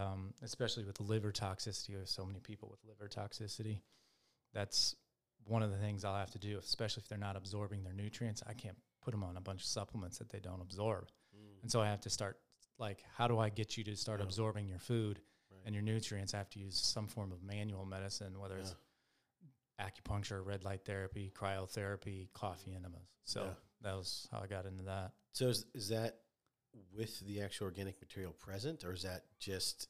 um, especially with liver toxicity. There's so many people with liver toxicity. That's one of the things I'll have to do, especially if they're not absorbing their nutrients. I can't put them on a bunch of supplements that they don't absorb. Mm. And so I have to start like, how do I get you to start Yeah. absorbing your food Right. and your nutrients? I have to use some form of manual medicine, whether it's acupuncture, red light therapy, cryotherapy, coffee enemas. So Yeah. that was how I got into that. So is, is that with the actual organic material present, or is that just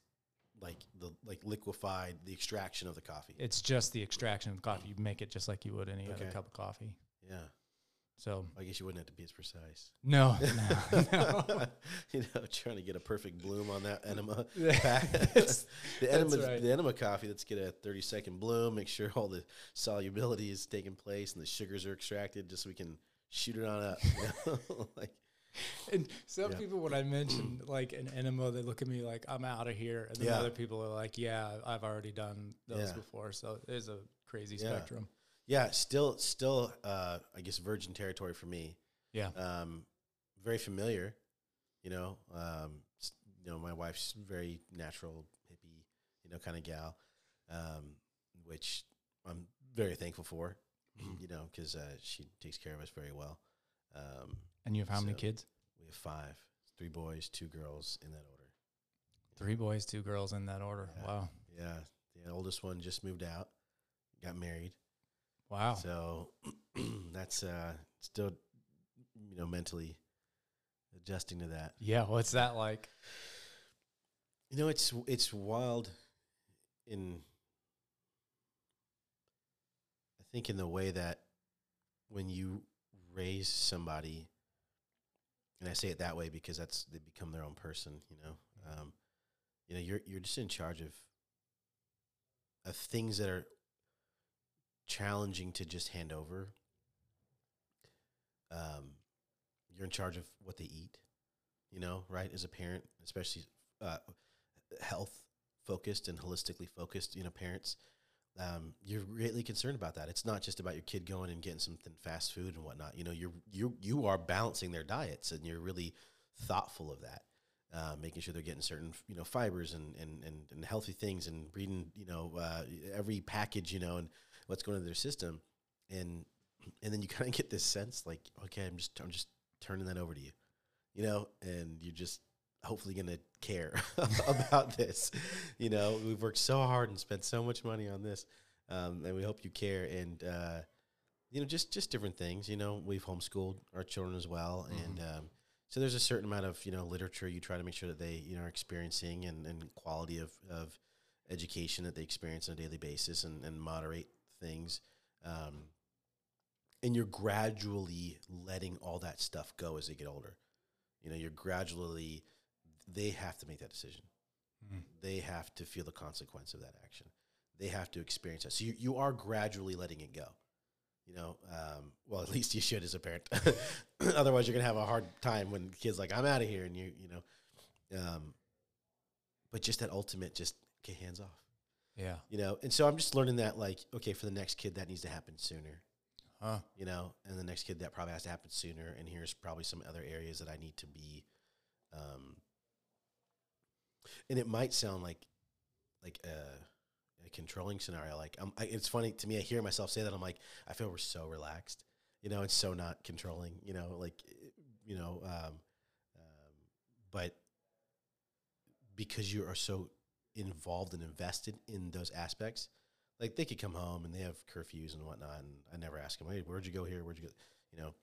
like the like liquefied the extraction of the coffee? It's just the extraction of the coffee. You make it just like you would any other cup of coffee. Yeah, So I guess you wouldn't have to be as precise. no, no, no. you know, trying to get a perfect bloom on that enema. The enema, right. the enema coffee. Let's get a thirty second bloom. Make sure all the solubility is taking place and the sugars are extracted, just so we can shoot it on up. you know? like, And some Yeah. people, when I mention like an enema, they look at me like I'm out of here, and then Yeah. other people are like, "Yeah, I've already done those Yeah. before." So there's a crazy spectrum. yeah, still, still, uh, I guess virgin territory for me. Yeah, um, very familiar. You know, um, you know, my wife's very natural, hippie, you know, kind of gal, um, which I'm very thankful for. You know, because uh, she takes care of us very well. Um, and you have how many kids? we have five, three boys, two girls in that order. Three boys, two girls in that order. Yeah. Wow, Yeah, the oldest one just moved out, got married. wow. So that's uh, still, you know, mentally adjusting to that. yeah, what's that like? You know, it's it's wild in I think in the way that when you raise somebody and I say it that way because that's they become their own person, you know. Um, you know, you're you're just in charge of of things that are challenging to just hand over. Um, you're in charge of what they eat, you know, right? As a parent, especially uh, health focused and holistically focused, you know, parents, um, you're greatly concerned about that. It's not just about your kid going and getting something fast food and whatnot. You know, you're you you are balancing their diets, and you're really thoughtful of that, uh, making sure they're getting certain you know fibers and and and, and healthy things, and reading you know uh, every package, you know, and what's going into their system, and and then you kind of get this sense like, okay, I'm just I'm just turning that over to you, you know, and you're just hopefully going to care about this. You know, we've worked so hard and spent so much money on this, um, and we hope you care. And uh, you know, just just different things. You know, we've homeschooled our children as well, and um, so there's a certain amount of you know literature you try to make sure that they you know are experiencing and, and quality of of education that they experience on a daily basis, and, and moderate things. Um, and you're gradually letting all that stuff go as they get older. You know, you're gradually they have to make that decision. Mm. They have to feel the consequence of that action. They have to experience that. So you, you are gradually letting it go. You know, um, well, at least you should as a parent. Otherwise, you're gonna have a hard time when the kid's like, "I'm out of here," and you, you know. Um, but just that ultimate, just okay, hands off. Yeah. You know, and so I'm just learning that, like, okay, for the next kid, that needs to happen sooner Huh. you know, and the next kid that probably has to happen sooner. And here's probably some other areas that I need to be. Um, and it might sound like, like a, a controlling scenario. Like um, I, it's funny to me. I hear myself say that. I'm like, I feel we're so relaxed. You know, it's so not controlling. You know, like, you know, um, um, but because you are so involved and invested in those aspects, like they could come home and they have curfews and whatnot, and I never ask them, "Hey, where'd you go here? Where'd you go?" You know,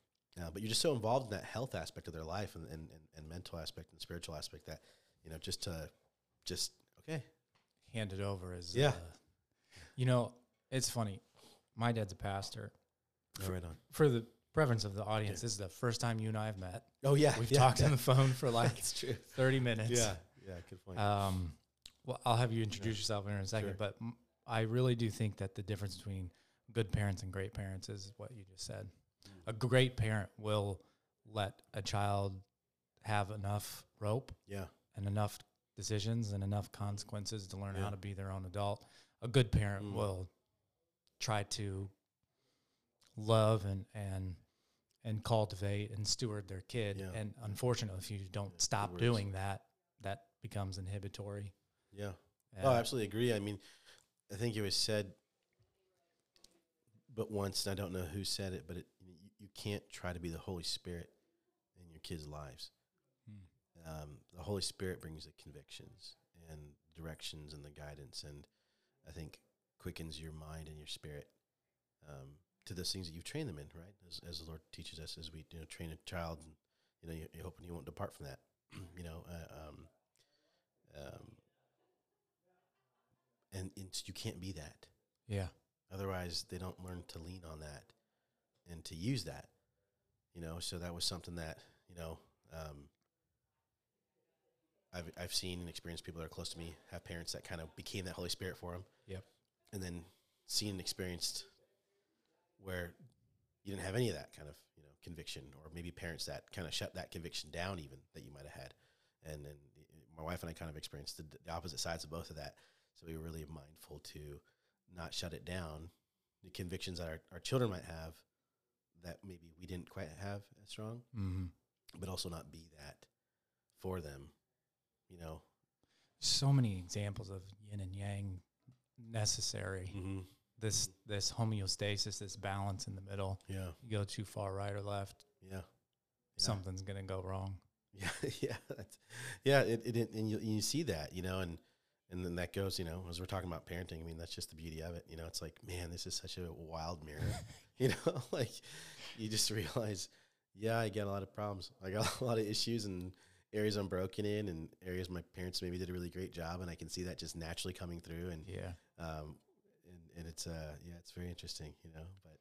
uh, but you're just so involved in that health aspect of their life and, and, and, and mental aspect and spiritual aspect that you know just to just okay, Hand it over as Yeah. uh, you know, it's funny. My dad's a pastor. All right on. For the preference of the audience, this is the first time you and I have met. Oh yeah, We've yeah, talked yeah. on the phone for like. 30 minutes. Yeah, yeah, good point. Um, well, I'll have you introduce yourself in a second, Sure. but m- I really do think that the difference between good parents and great parents is what you just said. A great parent will let a child have enough rope yeah, and enough decisions and enough consequences to learn Yeah. how to be their own adult. A good parent Mm. will try to love and and and cultivate and steward their kid. Yeah. And unfortunately, if you don't Yeah, stop doing that, that becomes inhibitory. Yeah. And Oh, I absolutely agree. I mean, I think it was said, but once, and I don't know who said it, but it, you, you can't try to be the Holy Spirit in your kids' lives. Um, the Holy Spirit brings the convictions and directions and the guidance, and I think quickens your mind and your spirit um, to those things that you've trained them in, right? As, as the Lord teaches us, as we you know train a child, and you know you, you're hoping he won't depart from that. you know, uh, um, um, and, and you can't be that. Yeah. Otherwise, they don't learn to lean on that and to use that. You know, so that was something that you know um, I've I've seen and experienced people that are close to me have parents that kind of became that Holy Spirit for them. Yep. And then seen and experienced where you didn't have any of that kind of you know conviction, or maybe parents that kind of shut that conviction down, even that you might have had. And then my wife and I kind of experienced the, the opposite sides of both of that. So we were really mindful to not shut it down. The convictions that our, our children might have that maybe we didn't quite have as strong, Mm-hmm. but also not be that for them. You know, So many examples of yin and yang necessary. mm-hmm. This this homeostasis, this balance in the middle. yeah, You go too far right or left, yeah, something's gonna go wrong. Yeah, yeah, yeah. It, it, it and you, you see that, you know, and and then that goes, you know, as we're talking about parenting. I mean, that's just the beauty of it. You know, it's like, man, this is such a wild mirror. you know, like you just realize, yeah, I get a lot of problems. I got a lot of issues and areas I'm broken in, and areas my parents maybe did a really great job, and I can see that just naturally coming through. And Yeah. um, and and it's uh, yeah, it's very interesting, you know. But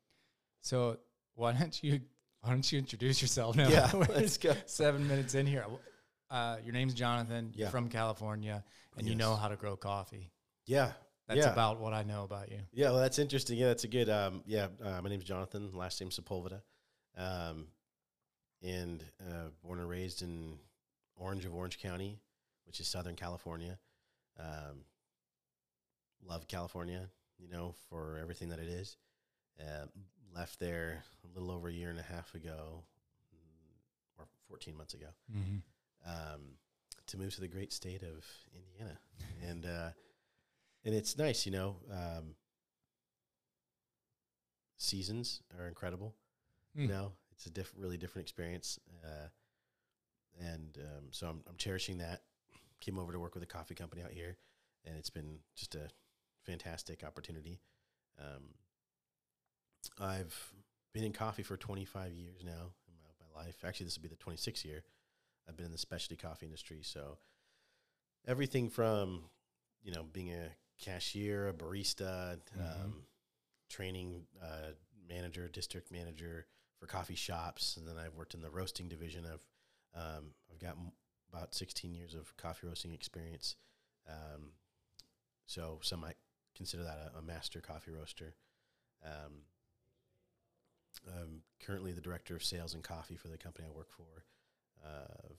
So why don't you why don't you introduce yourself now? yeah, let's go. seven minutes in here. Uh, your name's Jonathon. You're Yeah. from California, and you know how to grow coffee. Yeah, That's Yeah. about what I know about you. Yeah, well, that's interesting. Yeah, that's a good. Um, yeah, uh, my name's Jonathon. Last name Sepulveda, um, and uh, born and raised in Orange of Orange County, which is Southern California. Um, love California, you know, for everything that it is. Uh, left there a little over a year and a half ago, mm, or 14 months ago Mm-hmm. um, to move to the great state of Indiana, and uh, and it's nice, you know. Um, seasons are incredible. Hmm. You know, it's a diff- really different experience, uh, and um, so I'm, I'm cherishing that. Came over to work with a coffee company out here, and it's been just a fantastic opportunity. Um, I've been in coffee for 25 years now in my, my life. Actually, this will be the 26th year. I've been in the specialty coffee industry, so everything from you know being a cashier, a barista, Mhm. um, training uh, manager, district manager for coffee shops, and then I've worked in the roasting division. I've um, I've got m- about 16 years of coffee roasting experience. Um, so some might consider that a, a master coffee roaster. Um, I'm currently the director of sales and coffee for the company I work for. Uh,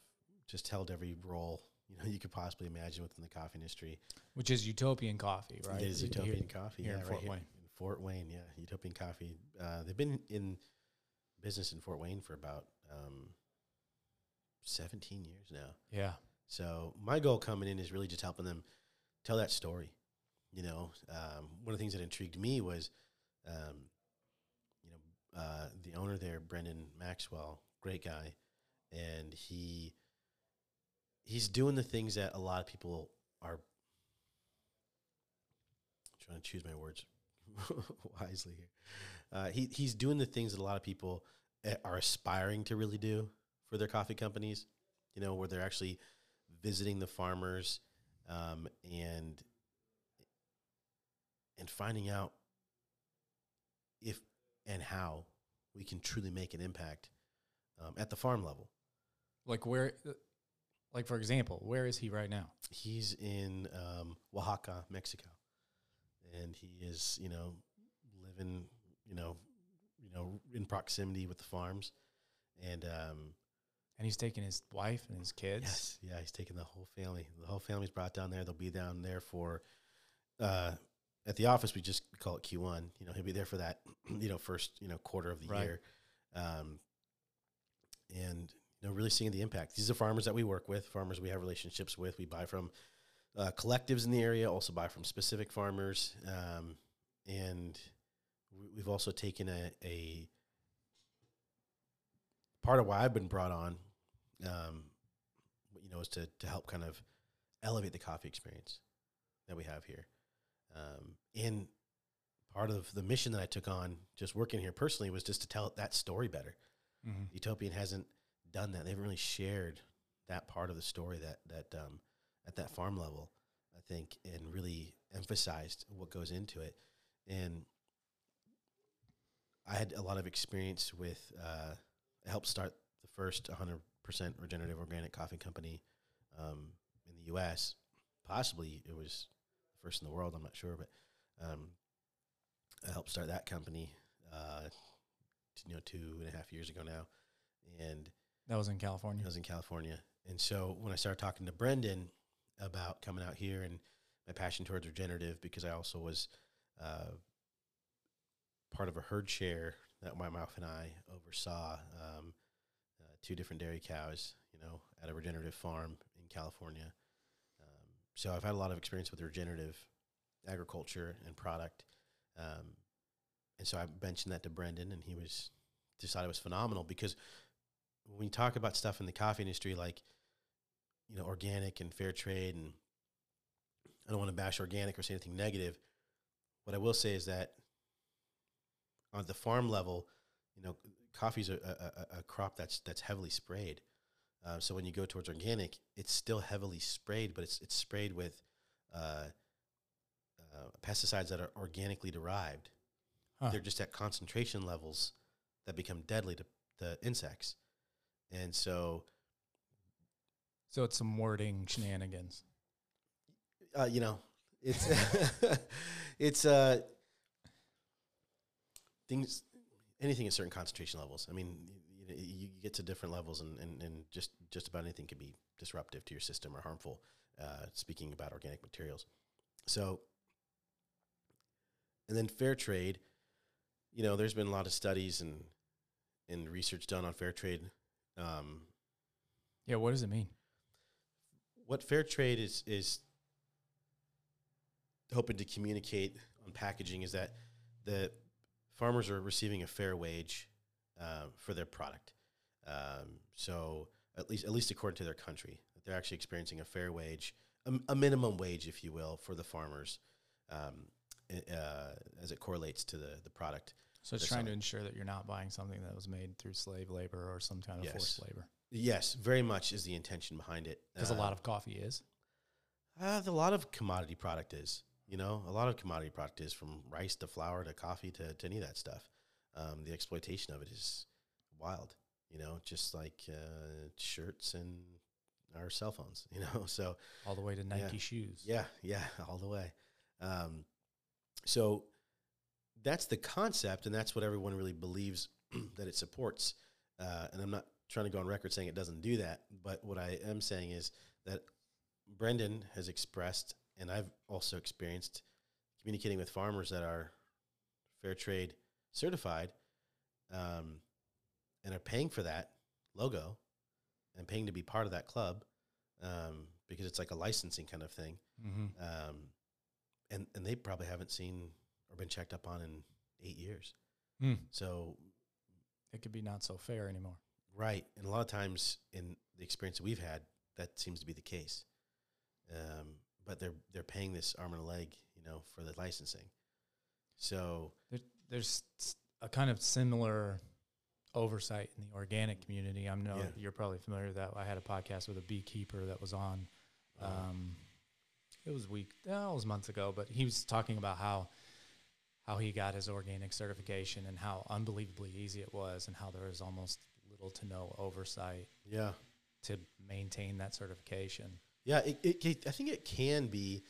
just held every role you know you could possibly imagine within the coffee industry. Which is Utopian Coffee, right? It is Here- Utopian Coffee here in yeah, Fort right Wayne. In Fort Wayne, yeah, Utopian Coffee. Uh, they've been in business in Fort Wayne for about um, 17 years now. Yeah. So my goal coming in is really just helping them tell that story. You know, um, one of the things that intrigued me was, um, you know, uh, the owner there, Brendan Maxwell, great guy, and he he's doing the things that a lot of people are trying to choose my words wisely here. Uh, he he's doing the things that a lot of people eh, are aspiring to really do for their coffee companies. You know, where they're actually visiting the farmers um, and and finding out if and how we can truly make an impact um, at the farm level. Like where, like for example, where is he right now? He's in um, Oaxaca, Mexico, and he is, you know, living, you know, you know, in proximity with the farms, and um, And he's taking his wife and his kids. yes, yeah, he's taking the whole family. The whole family's brought down there. They'll be down there for, uh, at the office we just call it Q one. You know, he'll be there for that, you know, first you know quarter of the Right. year, um, and you know, really seeing the impact. These are farmers that we work with, farmers we have relationships with. We buy from uh, collectives in the area, also buy from specific farmers, um, and we- we've also taken a, a part of why I've been brought on, um, you know, is to to help kind of elevate the coffee experience that we have here, um, and part of the mission that I took on just working here personally was just to tell that story better. Mm-hmm. Utopian hasn't done that. They haven't really shared that part of the story that that um, at that farm level, I think, and really emphasized what goes into it. And I had a lot of experience with. Uh, I helped start the first 100% regenerative organic coffee company um, in the U.S. Possibly it was first in the world. I'm not sure, but um, I helped start that company. Uh, you know, two and a half years ago now, and That was in California. I was in California. And so when I started talking to Brendan about coming out here and my passion towards regenerative, because I also was uh, part of a herd share that my wife and I oversaw um, two different dairy cows, you know, at a regenerative farm in California. Um, so I've had a lot of experience with regenerative agriculture and product. Um, and so I mentioned that to Brendan, and he was thought it was phenomenal because when we talk about stuff in the coffee industry, like you know, organic and fair trade, and I don't want to bash organic or say anything negative. What I will say is that on the farm level, you know, coffee's a, a, a- crop that's that's heavily sprayed. Uh, so when you go towards organic, it's still heavily sprayed, but it's it's sprayed with uh, uh, pesticides that are organically derived. Huh. They're just at concentration levels that become deadly to the insects. And so, So it's some wording shenanigans. uh, you know, it's it's uh, things anything at certain concentration levels. I mean, you, you get to different levels, and, and, and just just about anything can be disruptive to your system or harmful. Uh, speaking about organic materials, so and then fair trade. You know, there's been a lot of studies and and research done on fair trade. Um, Yeah, what does it mean? what fair trade is is hoping to communicate on packaging is that the farmers are receiving a fair wage uh, for their product. Um, so at least at least according to their country, that they're actually experiencing a fair wage, a, a minimum wage, if you will, for the farmers, um, uh, as it correlates to the the product. So it's trying to ensure that you're not buying something that was made through slave labor or some kind of forced labor. Yes, very much is the intention behind it. Because a lot of coffee is. Uh, a lot of commodity product is, you know, a lot of commodity product is from rice to flour to coffee to, to any of that stuff. Um, the exploitation of it is wild, you know, just like uh, shirts and our cell phones, you know. So all the way to Nike shoes. yeah, yeah, all the way. Um, so that's the concept, and that's what everyone really believes that it supports. Uh, and I'm not trying to go on record saying it doesn't do that, but what I am saying is that Brendan has expressed, and I've also experienced, communicating with farmers that are fair trade certified, um, and are paying for that logo, and paying to be part of that club, um, because it's like a licensing kind of thing Mm-hmm. um, and and they probably haven't seen or been checked up on in eight years. Mm. So It could be not so fair anymore. right, and a lot of times in the experience that we've had, that seems to be the case. Um, but they're they're paying this arm and a leg, you know, for the licensing. So There, there's a kind of similar oversight in the organic community. I know Yeah. you're probably familiar with that. I had a podcast with a beekeeper that was on. Um, it was week, oh, it was months ago, but he was talking about how how he got his organic certification and how unbelievably easy it was, and how there was almost little to no oversight yeah, to maintain that certification. Yeah, it, it, it- I think it can be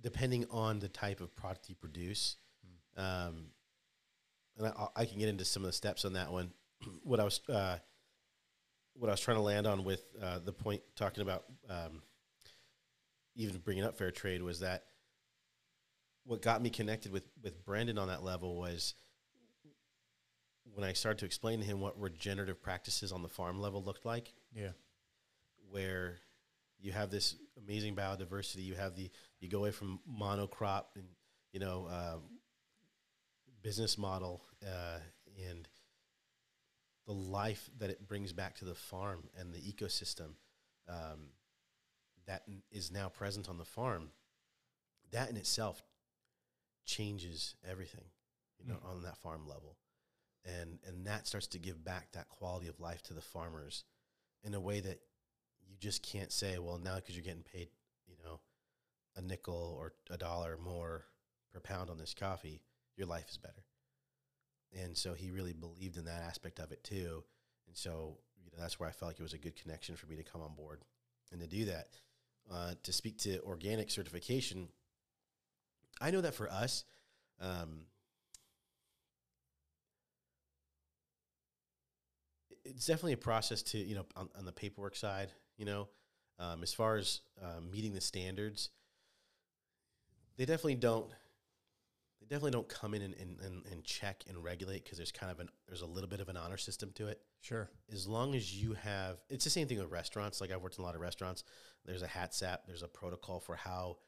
depending on the type of product you produce. Um, and I, I can get into some of the steps on that one. what I was uh, what I was trying to land on with uh, the point talking about um, even bringing up fair trade was that what got me connected with with Brendan on that level was when I started to explain to him what regenerative practices on the farm level looked like Yeah. where you have this amazing biodiversity. You have the you go away from monocrop and you know uh, business model uh, and the life that it brings back to the farm and the ecosystem um, that is now present on the farm. That in itself changes everything, you know, Mm. on that farm level, and and that starts to give back that quality of life to the farmers in a way that you just can't say, well, now because you're getting paid, you know, a nickel or a dollar more per pound on this coffee, your life is better. And so he really believed in that aspect of it too. And so, you know, that's where I felt like it was a good connection for me to come on board and to do that. Uh, to speak to organic certification, I know that for us, um, it's definitely a process to you know on, on the paperwork side you know um, as far as um, meeting the standards they definitely don't they definitely don't come in and, and, and, and check and regulate because there's kind of an there's a little bit of an honor system to it. Sure. as long as you have it's the same thing with restaurants. Like i've worked in a lot of restaurants. There's a hat HACCP there's a protocol for how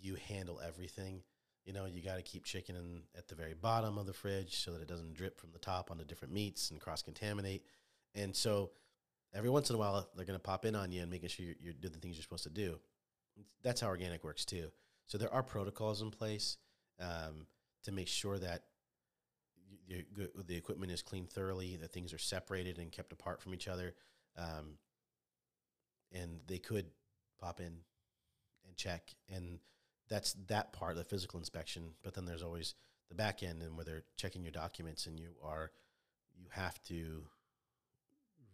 you handle everything. You know you got to keep chicken in, at the very bottom of the fridge so that it doesn't drip from the top onto different meats and cross contaminate and so every once in a while they're going to pop in on you and making sure you you do the things you're supposed to do that's how organic works too so there are protocols in place um, to make sure that y- the, the equipment is cleaned thoroughly, that things are separated and kept apart from each other. Um, and they could pop in and check. And that's that part, the physical inspection. But then there's always the back end and where they're checking your documents and you are, you have to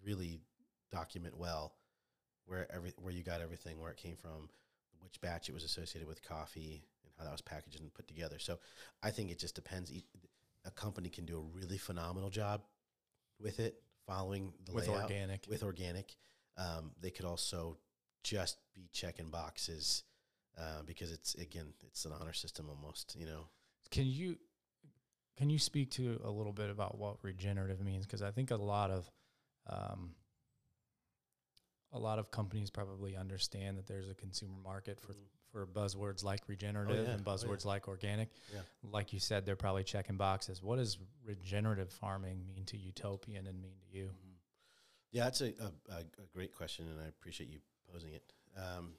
really document well where every, where you got everything, where it came from, which batch it was associated with coffee and how that was packaged and put together. So I think it just depends. A company can do a really phenomenal job with it, following the With layout organic. with organic. Um, they could also just be checking boxes uh, because it's again it's an honor system almost. You know, Can you can you speak to a little bit about what regenerative means? Because I think a lot of um, a lot of companies probably understand that there's a consumer market for Mhm. for buzzwords like regenerative yeah. and Oh, yeah. buzzwords like organic. Yeah. Like you said, they're probably checking boxes. What does regenerative farming mean to Utopian and mean to you? Mhm. Yeah, that's a, a, a, a great question, and I appreciate you posing it. Um,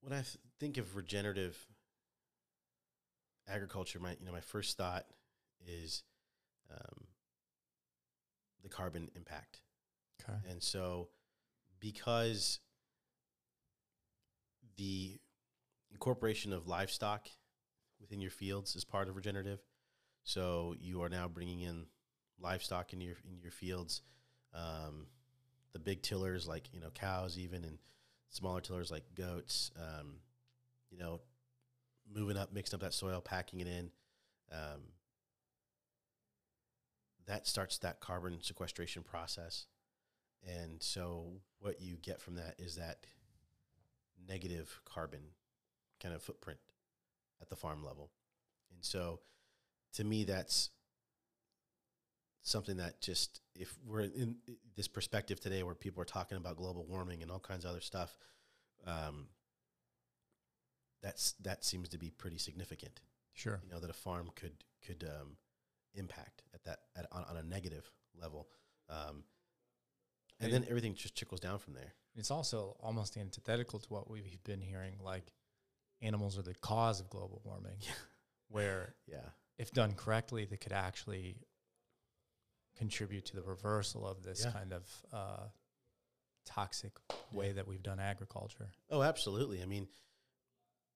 when I th- think of regenerative agriculture, my you know my first thought is um, the carbon impact. Okay. And so, because the incorporation of livestock within your fields is part of regenerative, so you are now bringing in livestock in your in your fields. Um, the big tillers like you know cows, even and smaller tillers like goats. Um, you know, moving up, mixing up that soil, packing it in. Um, that starts that carbon sequestration process. And so what you get from that is that negative carbon kind of footprint at the farm level. And so to me that's something that just if we're in this perspective today where people are talking about global warming and all kinds of other stuff um, that's that seems to be pretty significant Sure. you know that a farm could could um, impact at that at, on, on a negative level um, and then everything just trickles down from there It's also almost antithetical to what we've been hearing, like animals are the cause of global warming, where yeah if done correctly, they could actually contribute to the reversal of this Yeah. kind of uh, toxic way Yeah. that we've done agriculture. Oh, absolutely. I mean,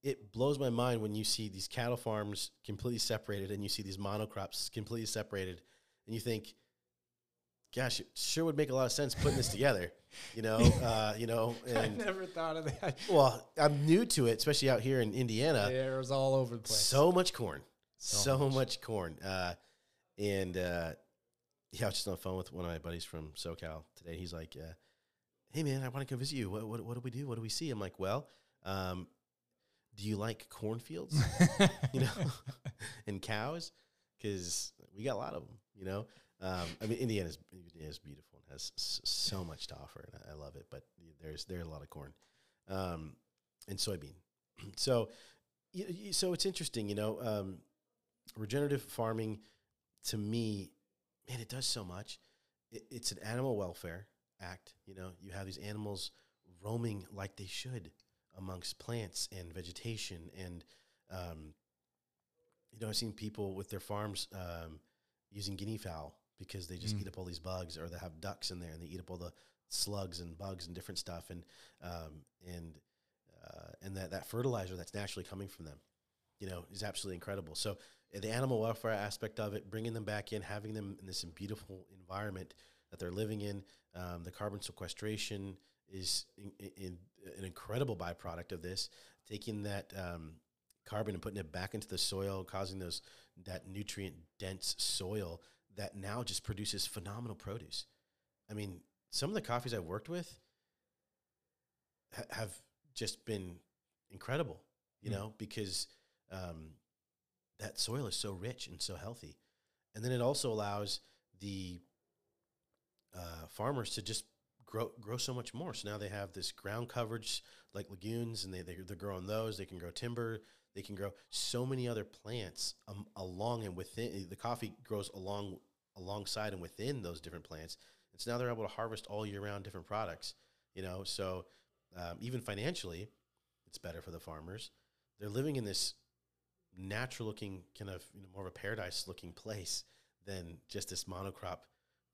it blows my mind when you see these cattle farms completely separated and you see these monocrops completely separated and you think, gosh, it sure would make a lot of sense putting this together, you know, uh, you know, I and never thought of that. well, I'm new to it, especially out here in Indiana. yeah, it was all over the place. So much corn, So so, much. much. corn. Uh, and, uh, yeah, I was just on the phone with one of my buddies from SoCal today. He's like, uh, "Hey, man, I want to come visit you. What, what, what do we do? What do we see?" I'm like, "Well, um, do you like cornfields, you know, and cows? Because we got a lot of them, you know. Um, I mean, Indiana is, beautiful and has s- so much to offer, and I, I love it. But there's there's a lot of corn, um, and soybean. so, y- y- so it's interesting, you know. Um, regenerative farming, to me, man, it does so much. It, it's an animal welfare act. You know, you have these animals roaming like they should amongst plants and vegetation, and um, you know, I've seen people with their farms um, using guinea fowl because they just Mm. eat up all these bugs, or they have ducks in there and they eat up all the slugs and bugs and different stuff, and um, and uh, and that that fertilizer that's naturally coming from them, you know, is absolutely incredible. So uh, the animal welfare aspect of it, bringing them back in, having them in this beautiful environment that they're living in, um, the carbon sequestration is in, in, an incredible byproduct of this. Taking that um, carbon and putting it back into the soil, causing those that nutrient dense soil that now just produces phenomenal produce. I mean, some of the coffees I've worked with ha- have just been incredible, you Mm. know, because um, that soil is so rich and so healthy. And then it also allows the uh, farmers to just grow grow so much more. So now they have this ground coverage like lagoons, and they, they they're growing those. They can grow timber. They can grow so many other plants um, along and within. The coffee grows along alongside and within those different plants. And so now they're able to harvest all year round different products. You know, so um, even financially, it's better for the farmers. They're living in this natural looking kind of you know more of a paradise looking place than just this monocrop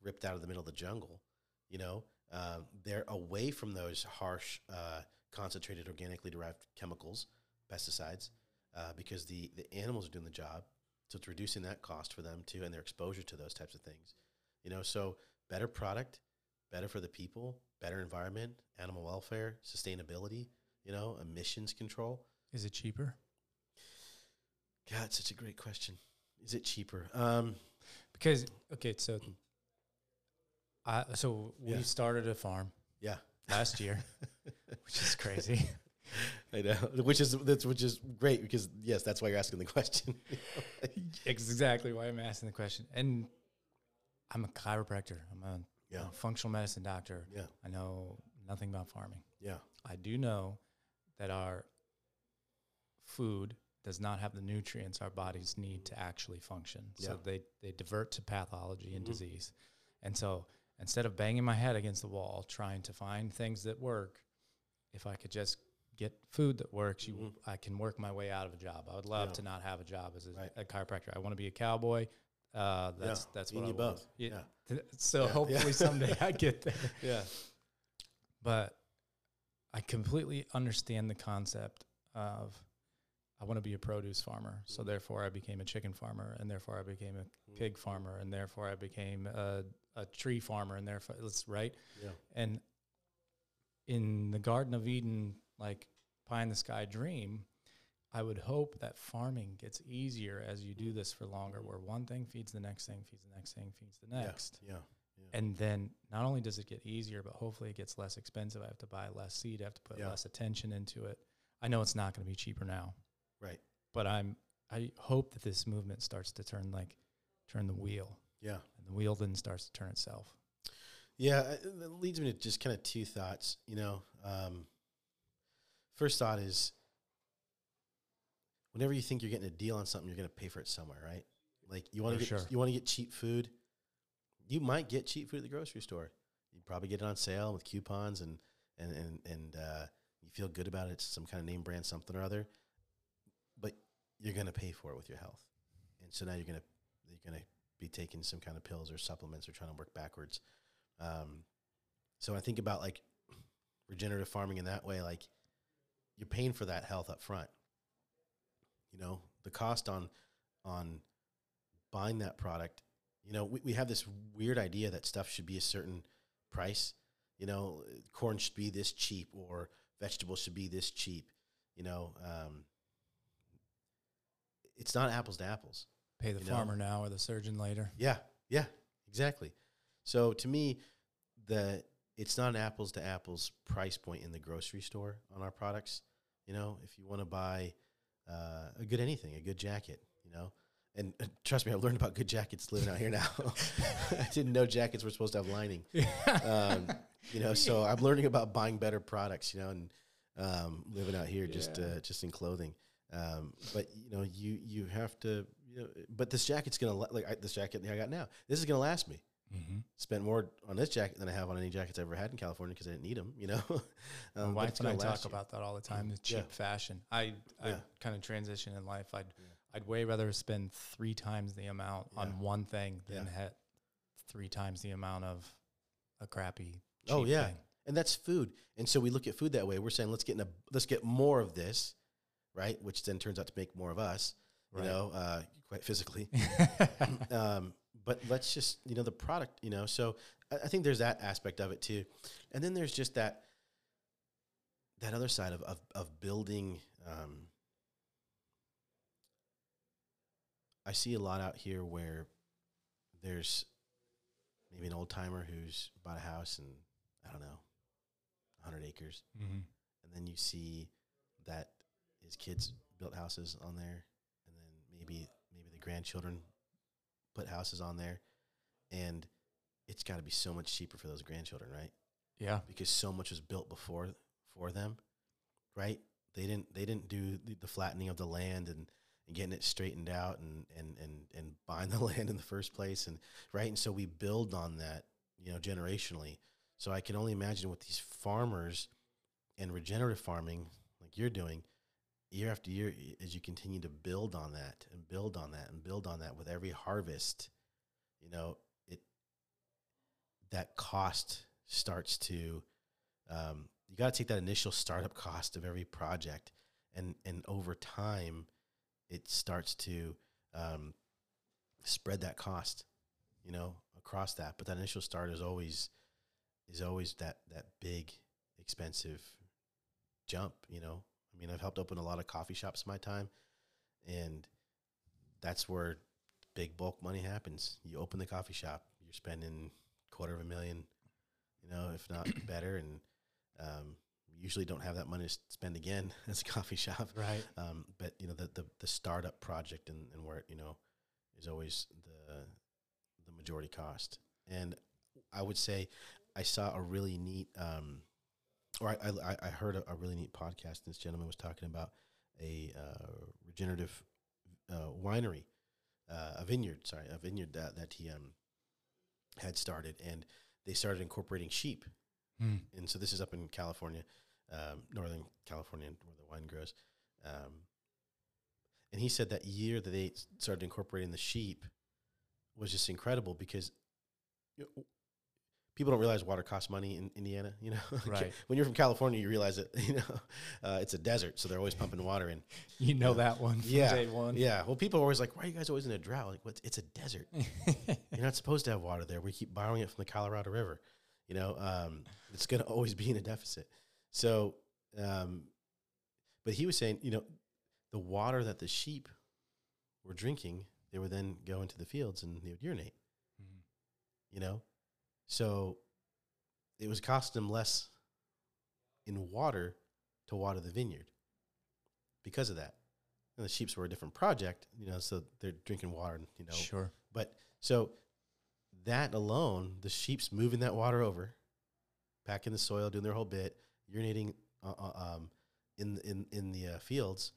ripped out of the middle of the jungle. You know, um, they're away from those harsh, uh, concentrated, organically derived chemicals, pesticides, uh, because the the animals are doing the job. So it's reducing that cost for them too, and their exposure to those types of things. You know, so better product, better for the people, better environment, animal welfare, sustainability. You know, emissions control. Is it cheaper? God, such a great question. Is it cheaper? Um, Because okay, so I so we Yeah. started a farm yeah, last year, which is crazy. I know. Which is that's which is great because yes, that's why you're asking the question. exactly why I'm asking the question. And I'm a chiropractor. I'm a, yeah, a functional medicine doctor. yeah, I know nothing about farming. yeah, I do know that our food does not have the nutrients our bodies need to actually function. So Yeah. they, they divert to pathology and Mhm. disease. And so instead of banging my head against the wall trying to find things that work, if I could just get food that works, you Mhm. I can work my way out of a job. I would love Yeah. to not have a job as a, Right. a chiropractor. I want to be a cowboy. Uh, that's that's Me what and I you both. Yeah. Yeah, So Yeah. hopefully Yeah. someday I get there yeah, but I completely understand the concept of I want to be a produce farmer. So Mhm. therefore I became a chicken farmer and therefore I became a Mm. pig farmer and therefore I became a, a tree farmer and therefore it's right. yeah, And in the Garden of Eden, like pie in the sky dream, I would hope that farming gets easier as you do this for longer, where one thing feeds the next thing, feeds the next thing, feeds the next. yeah, yeah, And then not only does it get easier, but hopefully it gets less expensive. I have to buy less seed. I have to put Yeah. less attention into it. I know it's not going to be cheaper now, right, but I'm I hope that this movement starts to turn like turn the wheel, yeah, and the wheel then starts to turn itself. yeah. That leads me to just kind of two thoughts. You know, um, first thought is whenever you think you're getting a deal on something, you're going to pay for it somewhere, right? Like you want to get sure. you want to get cheap food. You might get cheap food at the grocery store. You probably get it on sale with coupons and and and and uh, you feel good about it. It's some kind of name brand something or other. You're going to pay for it with your health, and so now you're going to you're going to be taking some kind of pills or supplements or trying to work backwards. Um, so I think about like regenerative farming in that way, like you're paying for that health up front. You know, the cost on on buying that product, you know, we, we have this weird idea that stuff should be a certain price. You know, corn should be this cheap or vegetables should be this cheap. You know, um, it's not apples to apples. Pay the You know? farmer now or the surgeon later. Yeah, yeah, exactly. So to me, the it's not an apples to apples price point in the grocery store on our products. You know, if you want to buy uh, a good anything, a good jacket, you know, and uh, trust me, I've learned about good jackets living out here now. I didn't know jackets were supposed to have lining. Um, you know, so I'm learning about buying better products. You know, and um, living out here just Yeah. uh, just in clothing. Um, but you know, you you have to. You know, but this jacket's gonna like I, this jacket I got now. This is gonna last me. Mm-hmm. Spent more on this jacket than I have on any jackets I ever had in California because I didn't need them. You know, My um, but wife and I talk you. about that all the time. The cheap Yeah. fashion. I I Yeah. kind of transition in life. I'd Yeah. I'd way rather spend three times the amount on one thing than hit three times the amount of a crappy. Oh, yeah. thing. and that's food. And so we look at food that way. We're saying let's get in a, let's get more of this, right? Which then turns out to make more of us. You Right. know, uh, quite physically. um, but let's just you know the product. You know, so I, I think there's that aspect of it too, and then there's just that that other side of of, of building. Um, I see a lot out here where there's maybe an old timer who's bought a house and I don't know, 100 acres. Mhm. And then you see that his kids built houses on there. And then maybe, maybe the grandchildren put houses on there. And it's got to be so much cheaper for those grandchildren, right? Yeah. Because so much was built before for them, right? They didn't, they didn't do the, the flattening of the land and, and getting it straightened out and, and, and, and buying the land in the first place. And right. And so we build on that, you know, generationally. So I can only imagine what these farmers and regenerative farming, like you're doing, year after year, as you continue to build on that and build on that and build on that with every harvest, you know, it that cost starts to um, you got to take that initial startup cost of every project, and and over time, it starts to um, spread that cost, you know, across that. But that initial start is always is always that that big expensive jump, you know. I mean, I've helped open a lot of coffee shops in my time, and that's where big bulk money happens. You open the coffee shop, you're spending quarter of a million, you know, if not better, and um, usually don't have that money to spend again as a coffee shop. Right. Um, but you know, the, the the startup project and, and where it, you know is always the the majority cost. And I would say I saw a really neat, um, or I, I, I heard a, a really neat podcast. This gentleman was talking about a uh, regenerative uh, winery, uh, a vineyard, sorry, a vineyard that, that he um, had started. And they started incorporating sheep. Mm. And so this is up in California, um, Northern California, where the wine grows. Um, and he said that year that they started incorporating the sheep was just incredible because you know, people don't realize water costs money in Indiana. You know, Right. when you're from California, you realize that you know uh, it's a desert, so they're always pumping water in. You know Yeah. that one from Yeah. day one. Yeah. Well, people are always like, "Why are you guys always in a drought?" Like, what? It's a desert. You're not supposed to have water there. We keep borrowing it from the Colorado River. You know, um, it's going to always be in a deficit. So, um, but he was saying, you know, the water that the sheep were drinking, they would then go into the fields and they would urinate. Mhm. You know, so it was costing them less in water to water the vineyard because of that. And the sheep's were a different project, you know, so they're drinking water, you know, Sure. but so that alone, the sheep's moving that water over, packing the soil, doing their whole bit, urinating uh, uh, um, in in in the uh, fields,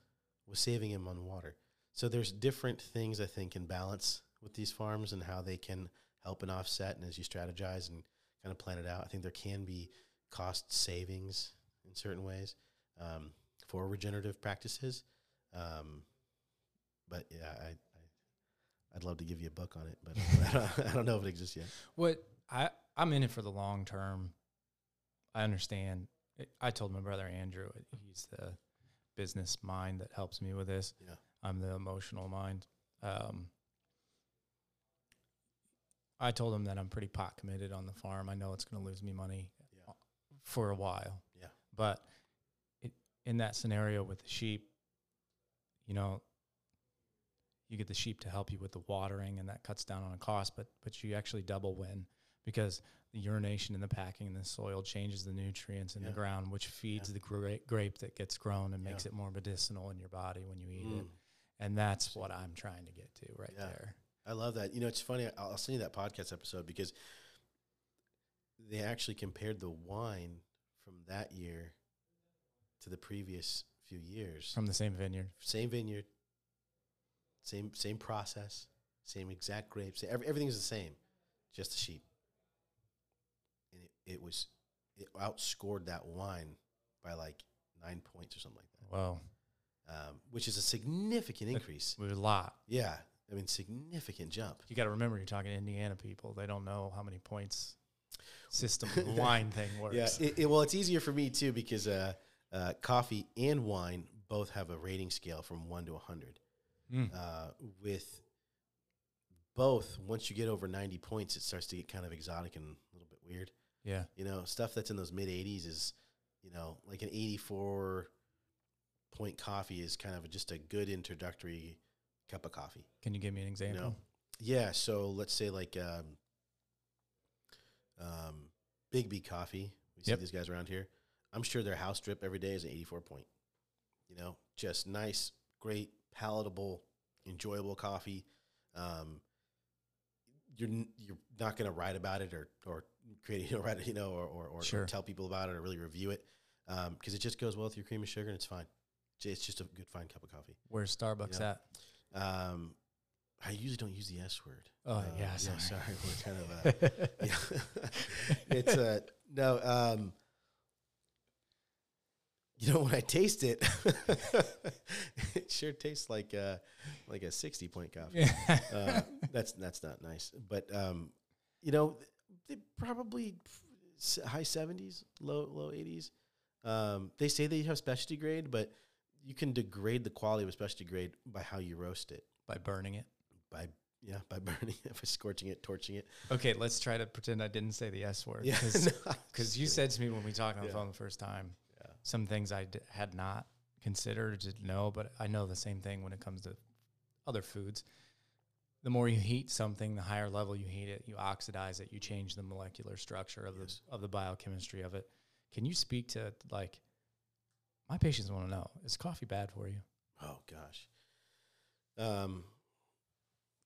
was saving him on water. So there's different things I think in balance with these farms and how they can help and offset. And as you strategize and kind of plan it out, I think there can be cost savings in certain ways um, for regenerative practices. Um, but yeah, I, I I'd love to give you a book on it, but I don't, I don't know if it exists yet. What I I'm in it for the long term. I understand. I told my brother Andrew, he's the business mind that helps me with this. Yeah. I'm the emotional mind. Um, I told him that I'm pretty pot committed on the farm. I know it's going to lose me money Yeah. for a while. Yeah. But it, in that scenario with the sheep, you know, you get the sheep to help you with the watering, and that cuts down on a cost. But but you actually double win because the urination in the packing in the soil changes the nutrients in Yeah. the ground, which feeds Yeah. the gra- grape that gets grown and makes it more medicinal in your body when you eat it. Mm. And that's what I'm trying to get to right there. I love that. You know, it's funny. I'll, send you that podcast episode because they actually compared the wine from that year to the previous few years. From the same vineyard. Same vineyard, same same process, same exact grapes. Every, everything's the same, just the sheep. And it, it was it outscored that wine by like nine points or something like that, Wow. um, which is a significant increase. It was a lot. Yeah, I mean significant jump. You got to remember, you're talking to Indiana people. They don't know how many points system wine thing works. Yeah, it, it, well, it's easier for me too because uh, uh, coffee and wine both have a rating scale from one to hundred. Mm. Uh, with both, once you get over ninety points, it starts to get kind of exotic and a little bit weird. yeah. You know, stuff that's in those mid eighties is, you know, like an eighty-four point coffee is kind of just a good introductory cup of coffee. Can you give me an example? know, Yeah, so let's say like um, um, Big B Coffee. We see these guys around here. I'm sure their house drip every day is an 84 point. You know, just nice, great, palatable, enjoyable coffee. Um, you're n- you're not going to write about it or or create you know write you know or or, or, or tell people about it or really review it because it just goes well with your cream and sugar and it's fine. It's just a good fine cup of coffee. Where's Starbucks Yeah. at? Um, I usually don't use the S word. Oh, Uh, yeah, sorry. sorry. We're kind of uh, yeah. it's uh no um. You know when I taste it, it sure tastes like uh like a sixty point coffee. Uh, that's that's not nice, but um, you know, they probably high seventies, low low eighties. Um, they say they have specialty grade, but you can degrade the quality of a specialty grade by how you roast it By burning it. by yeah by burning it by scorching it torching it Okay, let's try to pretend I didn't say the S word. yeah Because you said to me when we talked on the phone the first time, Yeah. some things I d- had not considered, didn't know, but I know the same thing when it comes to other foods. The more you heat something, the higher level you heat it, you oxidize it, you change the molecular structure of Yes. the of the biochemistry of it. Can you speak to like my patients want to know is coffee bad for you? oh gosh um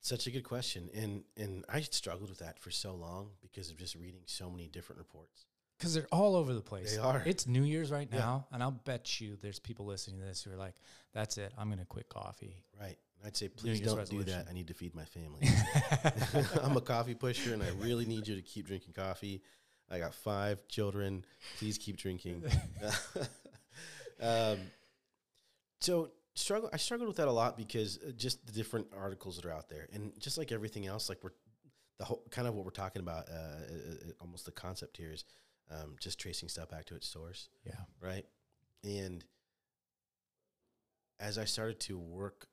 such a good question and and i struggled with that for so long because of just reading so many different reports Because they're all over the place. They are. It's New Year's right Yeah. now, and I'll bet you there's people listening to this who are like, "That's it. I'm going to quit coffee." right i'd say please don't do that i need to feed my family i'm a coffee pusher and i really need you to keep drinking coffee i got five children please keep drinking um, so struggle i struggled with that a lot because uh, just the different articles that are out there and just like everything else like we're the whole kind of what we're talking about uh, uh, uh, almost the concept here is um, just tracing stuff back to its source yeah. right and as i started to work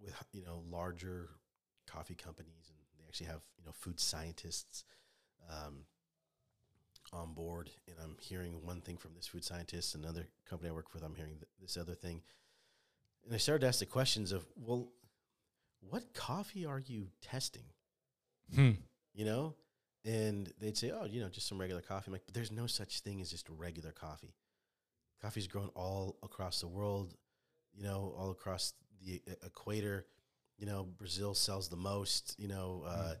with you know larger coffee companies and they actually have you know food scientists um, on board and i'm hearing one thing from this food scientist another company i work with i'm hearing th- this other thing. And i started to ask the questions of well what coffee are you testing? Hmm. you know? And they'd say oh you know just some regular coffee. I'm like but there's no such thing as just regular coffee. Coffee's grown all across the world you know all across the equator. You know brazil sells the most you know uh,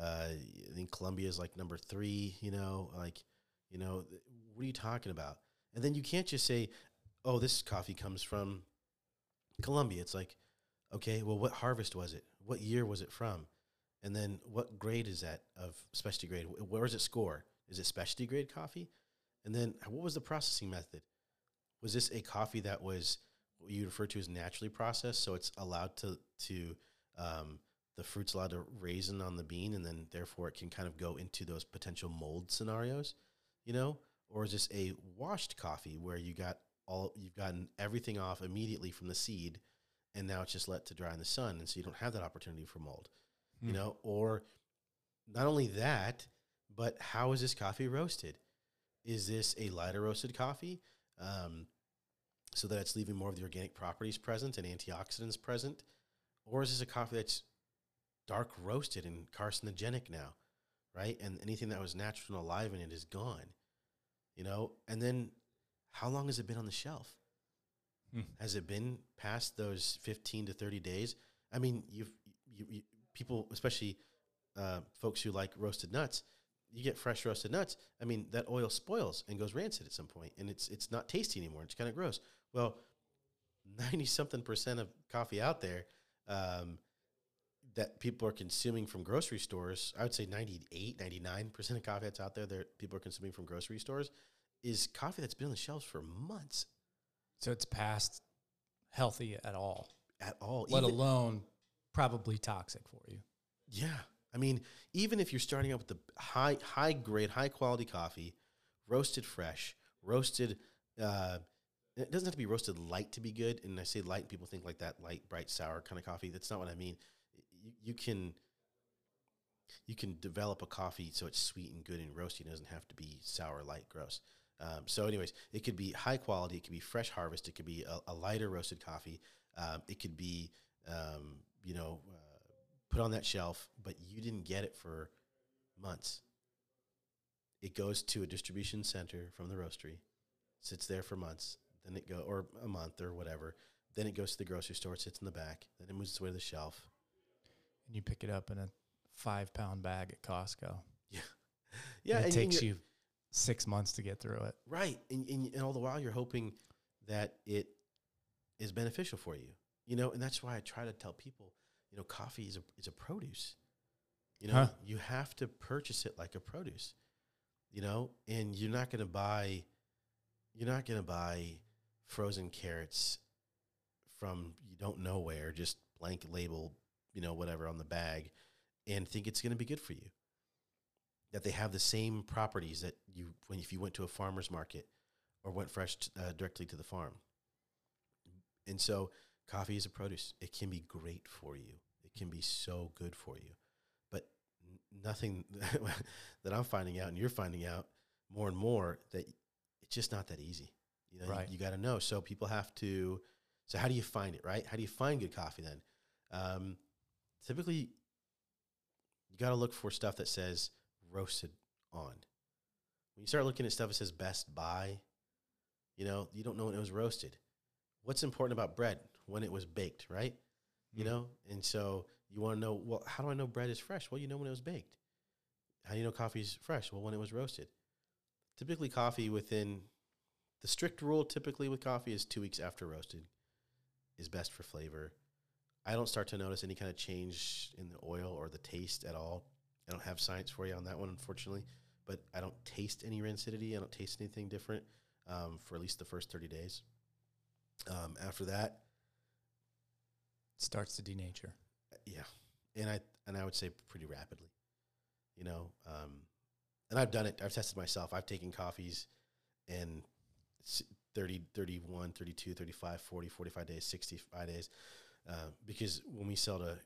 uh, i think colombia is like number three you know like you know what are you talking about and then you can't just say oh this coffee comes from colombia it's like okay well what harvest was it what year was it from and then what grade is that of specialty grade? Wh- Where does it score? Is it specialty grade coffee? And then what was the processing method? Was this a coffee that was what you refer to as naturally processed? So it's allowed to to um, the fruit's allowed to raisin on the bean, and then therefore it can kind of go into those potential mold scenarios, you know? Or is this a washed coffee where you got all you've gotten everything off immediately from the seed, and now it's just let to dry in the sun, and so you don't have that opportunity for mold you Hmm. know or not only that but how is this coffee roasted is this a lighter roasted coffee um, so that it's leaving more of the organic properties present and antioxidants present or is this a coffee that's dark roasted and carcinogenic now right and anything that was natural and alive in it is gone you know and then how long has it been on the shelf Hmm. Has it been past those 15 to 30 days? I mean, you've, you, you people, especially uh, folks who like roasted nuts, you get fresh roasted nuts. I mean, that oil spoils and goes rancid at some point, and it's it's not tasty anymore. It's kind of gross. Well, ninety something percent of coffee out there um, that people are consuming from grocery stores, I would say 98, 99 percent of coffee that's out there that people are consuming from grocery stores is coffee that's been on the shelves for months So it's past healthy at all, at all. let Even- alone probably toxic for you. Yeah. I mean, even if you're starting out with the high high grade, high quality coffee, roasted fresh, roasted uh it doesn't have to be roasted light to be good. And I say light, people think like that light, bright, sour kind of coffee. That's not what I mean. You, you can you can develop a coffee so it's sweet and good and roasty. It doesn't have to be sour, light, gross. Um, so, anyways, it could be high quality. It could be fresh harvest. It could be a, a lighter roasted coffee. Um, it could be, um, you know, uh, put on that shelf, but you didn't get it for months. It goes to a distribution center from the roastery, sits there for months. Then it go or a month or whatever. Then it goes to the grocery store. It sits in the back. Then it moves its way to the shelf. And you pick it up in a five pound bag at Costco. Yeah, and it and- takes you six months to get through it. Right. And, and, and all the while you're hoping that it is beneficial for you. You know, and that's why I try to tell people, you know, coffee is a is a produce. You know, Huh. you have to purchase it like a produce. You know, and you're not gonna buy you're not gonna buy frozen carrots from you don't know where, just blank label, you know, whatever on the bag, and think it's gonna be good for you that they have the same properties that you when if you went to a farmer's market or went fresh t- uh, directly to the farm. And so, coffee is a produce. It can be great for you. It can be so good for you, but n- nothing that I'm finding out and you're finding out more and more that it's just not that easy. You know, you- you, got to know. So people have to. So how do you find it? Right? How do you find good coffee then? Um, typically, you got to look for stuff that says roasted on. When you start looking at stuff that says best buy, you know, you don't know when it was roasted. What's important about bread? When it was baked, right? You Mm. know? And so you want to know, well, how do I know bread is fresh? Well, you know when it was baked. How do you know coffee is fresh? Well, when it was roasted. Typically, coffee within the strict rule, typically with coffee, is two weeks after roasted, is best for flavor. I don't start to notice any kind of change in the oil or the taste at all. I don't have science for you on that one, unfortunately, but I don't taste any rancidity. I don't taste anything different um, for at least the first 30 days. Um, after that, it starts to denature. yeah, and I and I would say pretty rapidly, you know. Um, and I've done it. I've tested myself. I've taken coffees and s- 30, 31, 32, 35, 40, 45 days, 65 days. Uh, because when we sell to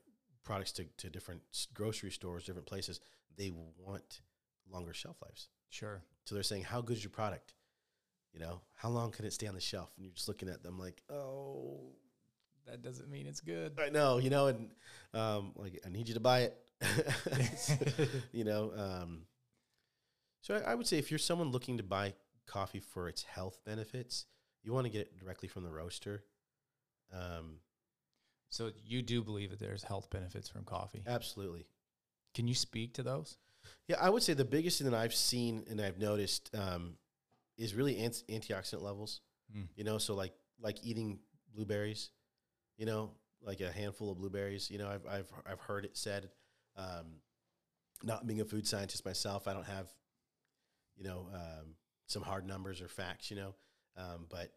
products to, to different grocery stores, different places, they want longer shelf lives. Sure. So they're saying, "How good is your product? You know, how long can it stay on the shelf?" And you're just looking at them like, "Oh, That doesn't mean it's good. I know, you know, and um, like I need you to buy it." you know, um, so I, I would say if you're someone looking to buy coffee for its health benefits, you want to get it directly from the roaster. Um, So you do believe that there's health benefits from coffee. absolutely. Can you speak to those? Yeah, I would say the biggest thing that I've seen and I've noticed um, is really ant- antioxidant levels. Mm. You know, so like like eating blueberries. You know, like a handful of blueberries. You know, I've I've I've heard it said. Um, not being a food scientist myself, I don't have, you know, um, some hard numbers or facts. You know, um, but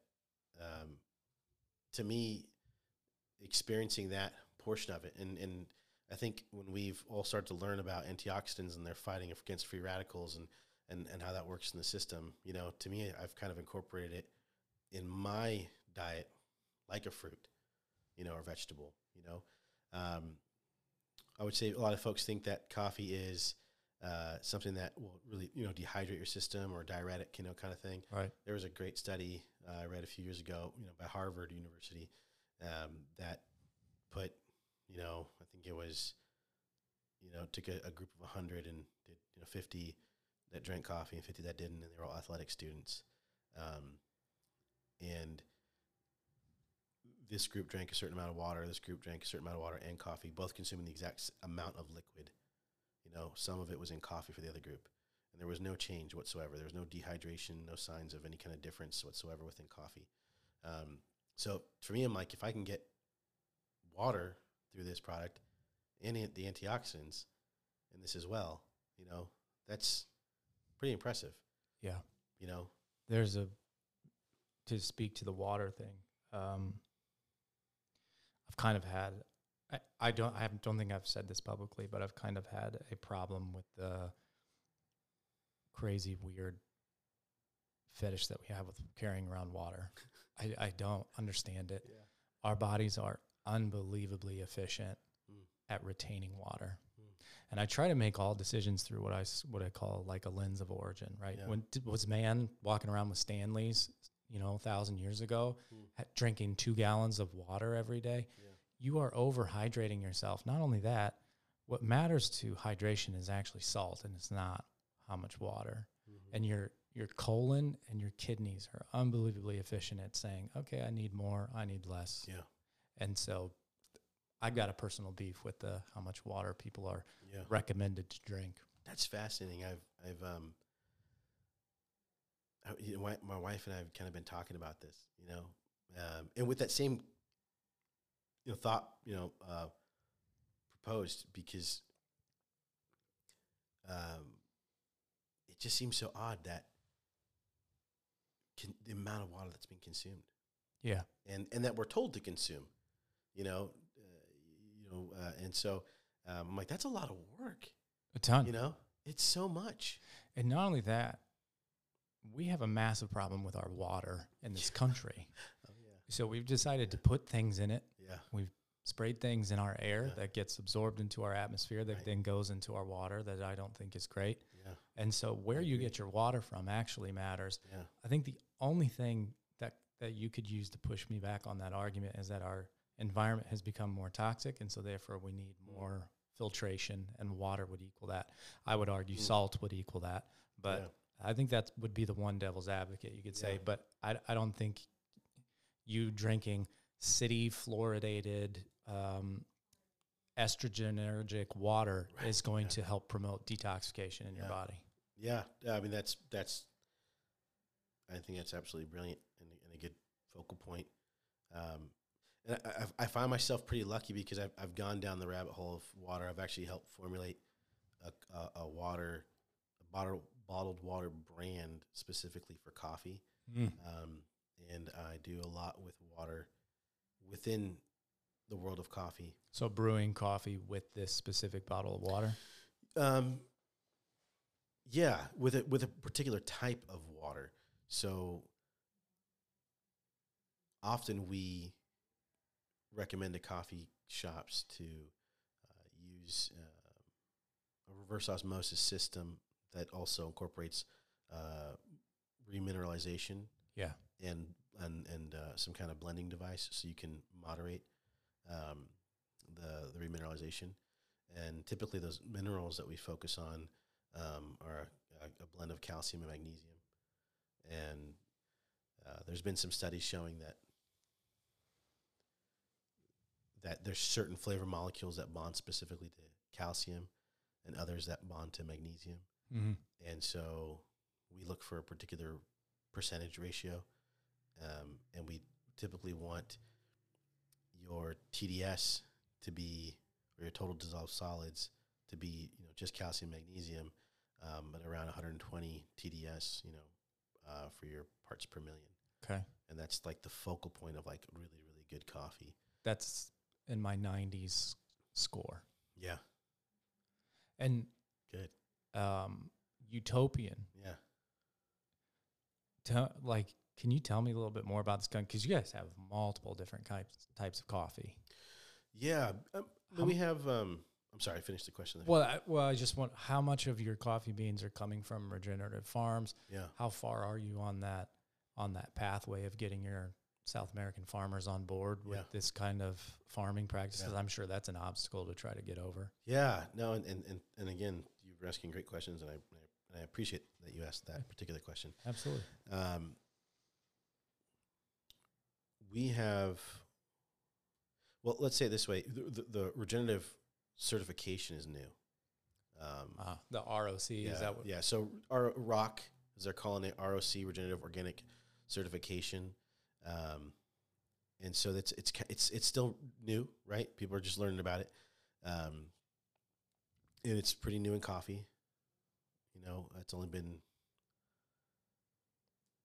um, to me, experiencing that portion of it, and and I think when we've all started to learn about antioxidants and they're fighting against free radicals and, and, and how that works in the system, you know, to me, I've kind of incorporated it in my diet like a fruit, you know, or vegetable, you know. Um, I would say a lot of folks think that coffee is uh, something that will really, you know, dehydrate your system or diuretic, you know, kind of thing Right. there was a great study uh, I read a few years ago, you know, by Harvard University, um, that put, you know, I think it was, you know, took a, a group of hundred and did, you know, fifty that drank coffee and fifty that didn't, and they were all athletic students, um, and this group drank a certain amount of water, this group drank a certain amount of water and coffee, both consuming the exact amount of liquid. You know, some of it was in coffee for the other group, and there was no change whatsoever. There was no dehydration, no signs of any kind of difference whatsoever within coffee. Um, so for me, I'm like, if I can get water through this product and the antioxidants in this as well, you know, that's pretty impressive. Yeah. You know, There's a to speak to the water thing. Um, I've kind of had. I, I don't. I don't think I've said this publicly, but I've kind of had a problem with the crazy, weird fetish that we have with carrying around water. I, I don't understand it. yeah, Our bodies are unbelievably efficient Mm. at retaining water. Mm. And I try to make all decisions through what I what I call like a lens of origin, right? Yeah. When was man walking around with Stanleys, you know, a thousand years ago, Mm. drinking two gallons of water every day? Yeah. You are overhydrating yourself. Not only that, what matters to hydration is actually salt, and it's not how much water. Mhm. And your your colon and your kidneys are unbelievably efficient at saying, "Okay, I need more, I need less." yeah, And so I've got a personal beef with the how much water people are yeah. recommended to drink. That's fascinating. I've I've um I, you know, my, my wife and I have kind of been talking about this, you know, um, and with that same you know thought, you know, uh, proposed because um, it just seems so odd that con- the amount of water that's being consumed Yeah. and and that we're told to consume, you know, uh, you know, uh, and so um, I'm like, that's a lot of work. A ton. You know, it's so much. And not only that, we have a massive problem with our water in this country. Oh yeah, So we've decided to put things in it. yeah, We've sprayed things in our air Yeah. that gets absorbed into our atmosphere that Right. then goes into our water that I don't think is great. yeah, And so where you get your water from actually matters. yeah, I think the only thing that that you could use to push me back on that argument is that our environment has become more toxic, and so therefore we need more filtration, and water would equal that. I would argue Mm. salt would equal that, but yeah, I think that would be the one devil's advocate you could say. Yeah. But I, I don't think you drinking city fluoridated um, estrogenergic water Right, is going yeah. to help promote detoxification in your body. yeah. yeah, I mean, that's that's. I think that's absolutely brilliant and, and a good focal point. Um, and I, I, find myself pretty lucky because I've I've gone down the rabbit hole of water. I've actually helped formulate a, a, a water, a bottled bottled water brand specifically for coffee. um, and I do a lot with water within the world of coffee. So brewing coffee with this specific bottle of water. Um, yeah, with a with a particular type of water. So often we recommend to coffee shops to uh, use uh, a reverse osmosis system that also incorporates uh, remineralization Yeah. and and and uh, some kind of blending device so you can moderate um, the the remineralization. And typically, those minerals that we focus on um, are a, a blend of calcium and magnesium. And uh, there's been some studies showing that that there's certain flavor molecules that bond specifically to calcium, and others that bond to magnesium. Mm-hmm. And so we look for a particular percentage ratio, um, and we typically want your TDS to be, or your total dissolved solids to be, you know, just calcium, magnesium, um, at around 120 TDS, you know, uh, for your parts per million. Okay. And that's like the focal point of like really, really good coffee. That's in my 90s score. Yeah. And Good. um, Utopian, Yeah. tell, like, can you tell me a little bit more about this gun? Because you guys have multiple different types types of coffee. Yeah. Um, we have, um, I'm sorry, I finished the question. there. Well, I, well, I just want how much of your coffee beans are coming from regenerative farms? yeah. How far are you on that on that pathway of getting your South American farmers on board with Yeah. this kind of farming practices? Yeah. I'm sure that's an obstacle to try to get over. Yeah, no, and, and, and, and again, you were asking great questions, and I, I, I appreciate that you asked that particular question. Absolutely. Um, we have well, let's say it this way: the, the, the regenerative certification is new. Um, Uh, the ROC yeah, is that what? yeah. So our ROC, as they're calling it, ROC Regenerative Organic Certification, um, and so that's it's it's it's still new, right? People are just learning about it, um, and it's pretty new in coffee. You know, it's only been,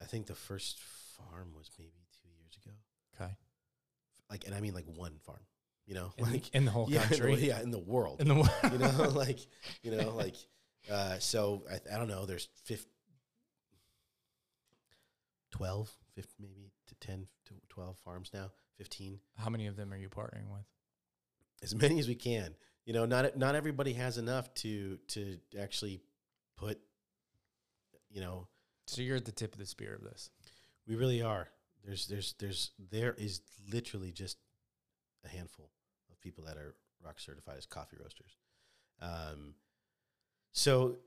I think the first farm was maybe two years ago. Okay. Like, and I mean like one farm. You know, In, like in the whole yeah, in the- country. yeah, in the world In the world. you know, like, you know, like, uh, so I, I don't know, there's 50, 12, 15, maybe to 10 to 12 farms now, 15, How many of them are you partnering with? as many as we can. You know, not, not everybody has enough to, to actually put, you know, So you're at the tip of the spear of this. we really are. There's, there's, there's, there is literally just a handful people that are ROC certified as coffee roasters. Um, so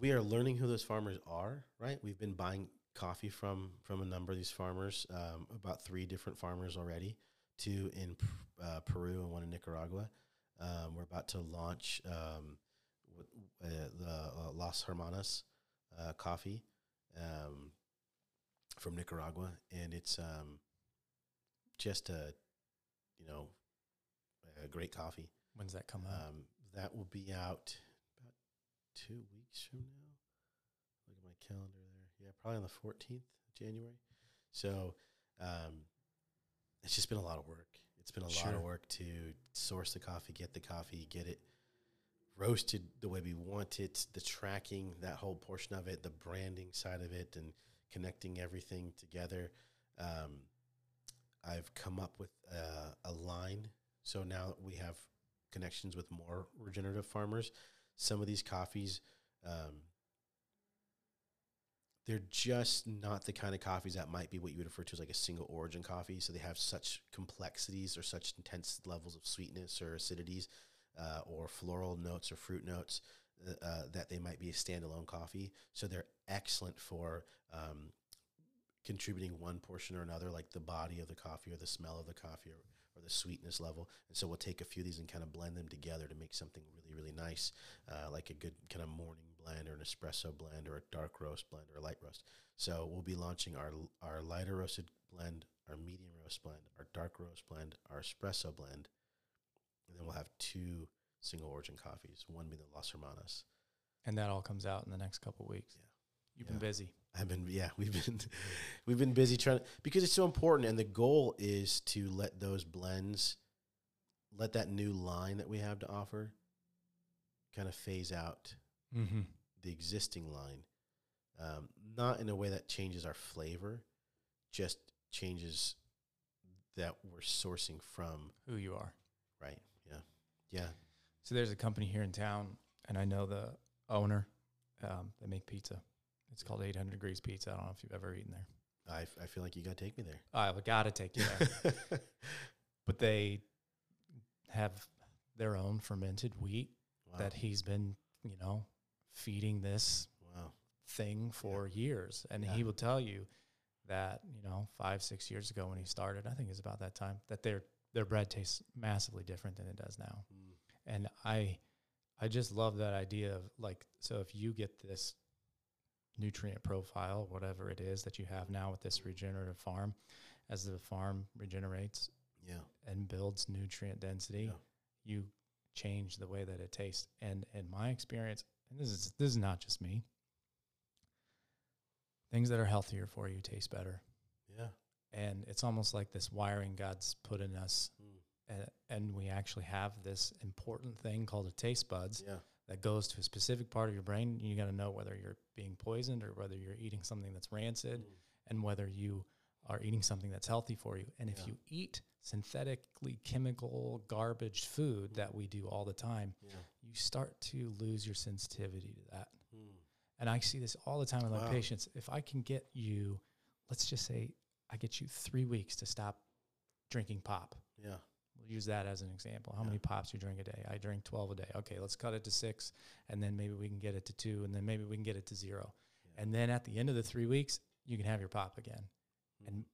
we are learning who those farmers are, right? We've been buying coffee from from a number of these farmers, um, about three different farmers already, two in uh, Peru and one in Nicaragua. Um, we're about to launch um, uh, the uh, Las Hermanas uh, coffee um, from Nicaragua, and it's um, just a you know a great coffee. When's that come out? Um, that will be out about two weeks from now. Look at my calendar there. Yeah, probably on the 14th of January. So um, it's just been a lot of work. It's been a lot of work to source the coffee, get the coffee, get it roasted the way we want it, the tracking, that whole portion of it, the branding side of it, and connecting everything together. Um, I've come up with uh, a line. So now we have connections with more regenerative farmers. Some of these coffees, um, they're just not the kind of coffees that might be what you would refer to as like a single origin coffee. So they have such complexities or such intense levels of sweetness or acidities uh, or floral notes or fruit notes uh, uh, that they might be a standalone coffee. So they're excellent for um, contributing one portion or another, like the body of the coffee or the smell of the coffee or, or the sweetness level. And so we'll take a few of these and kind of blend them together to make something really, really nice, uh, like a good kind of morning blend or an espresso blend or a dark roast blend or a light roast. So we'll be launching our our lighter roasted blend, our medium roast blend, our dark roast blend, our espresso blend, and then we'll have two single origin coffees. One being the Las Hermanas. and that all comes out in the next couple of weeks. Yeah. You've Yeah. been busy. I've been yeah, we've been we've been busy trying to, because it's so important and the goal is to let those blends let that new line that we have to offer kind of phase out Mm-hmm. the existing line. Um, not in a way that changes our flavor, just changes that we're sourcing from, Who you are. right? Yeah. Yeah. So there's a company here in town, and I know the owner. Um, they make pizza. It's called 800 Degrees Pizza. I don't know if you've ever eaten there. I, I feel like you got to take me there. I've got to take you there. but they have their own fermented wheat wow. that he's been, you know, feeding this wow. thing for years. And Yeah. he will tell you that, you know, five, six years ago when he started, I think it's about that time, that their their bread tastes massively different than it does now. Mm. And I I just love that idea of like so if you get this nutrient profile, whatever it is that you have now with this regenerative farm, as the farm regenerates Yeah. and builds nutrient density, Yeah. you change the way that it tastes. And in my experience, and this is this is not just me, things that are healthier for you taste better. Yeah. And it's almost like this wiring God's put in us. Mm. And, and we actually have this important thing called a taste buds Yeah. That goes to a specific part of your brain. You got to know whether you're being poisoned or whether you're eating something that's rancid Mm. and whether you are eating something that's healthy for you. And if Yeah. you eat synthetically chemical garbage food that we do all the time, Yeah. you start to lose your sensitivity to that. Mm. And I see this all the time with my patients. If I can get you, let's just say I get you three weeks to stop drinking pop. Yeah. Use that as an example. How Yeah. many pops you drink a day? I drink 12 a day. Okay, let's cut it to six, and then maybe we can get it to two, and then maybe we can get it to zero. Yeah. And then at the end of the three weeks, you can have your pop again. Mm. And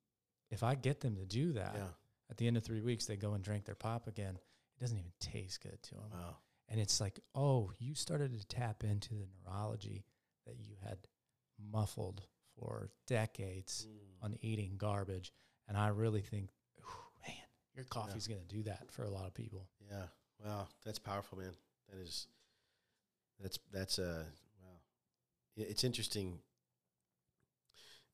if I get them to do that, yeah. At the end of three weeks, they go and drink their pop again. It doesn't even taste good to them. Wow. And it's like, oh, you started to tap into the neurology that you had muffled for decades Mm. on eating garbage. And I really think, your coffee's going to do that for a lot of people. Yeah. Wow. That's powerful, man. That is. That's that's uh wow. It's interesting.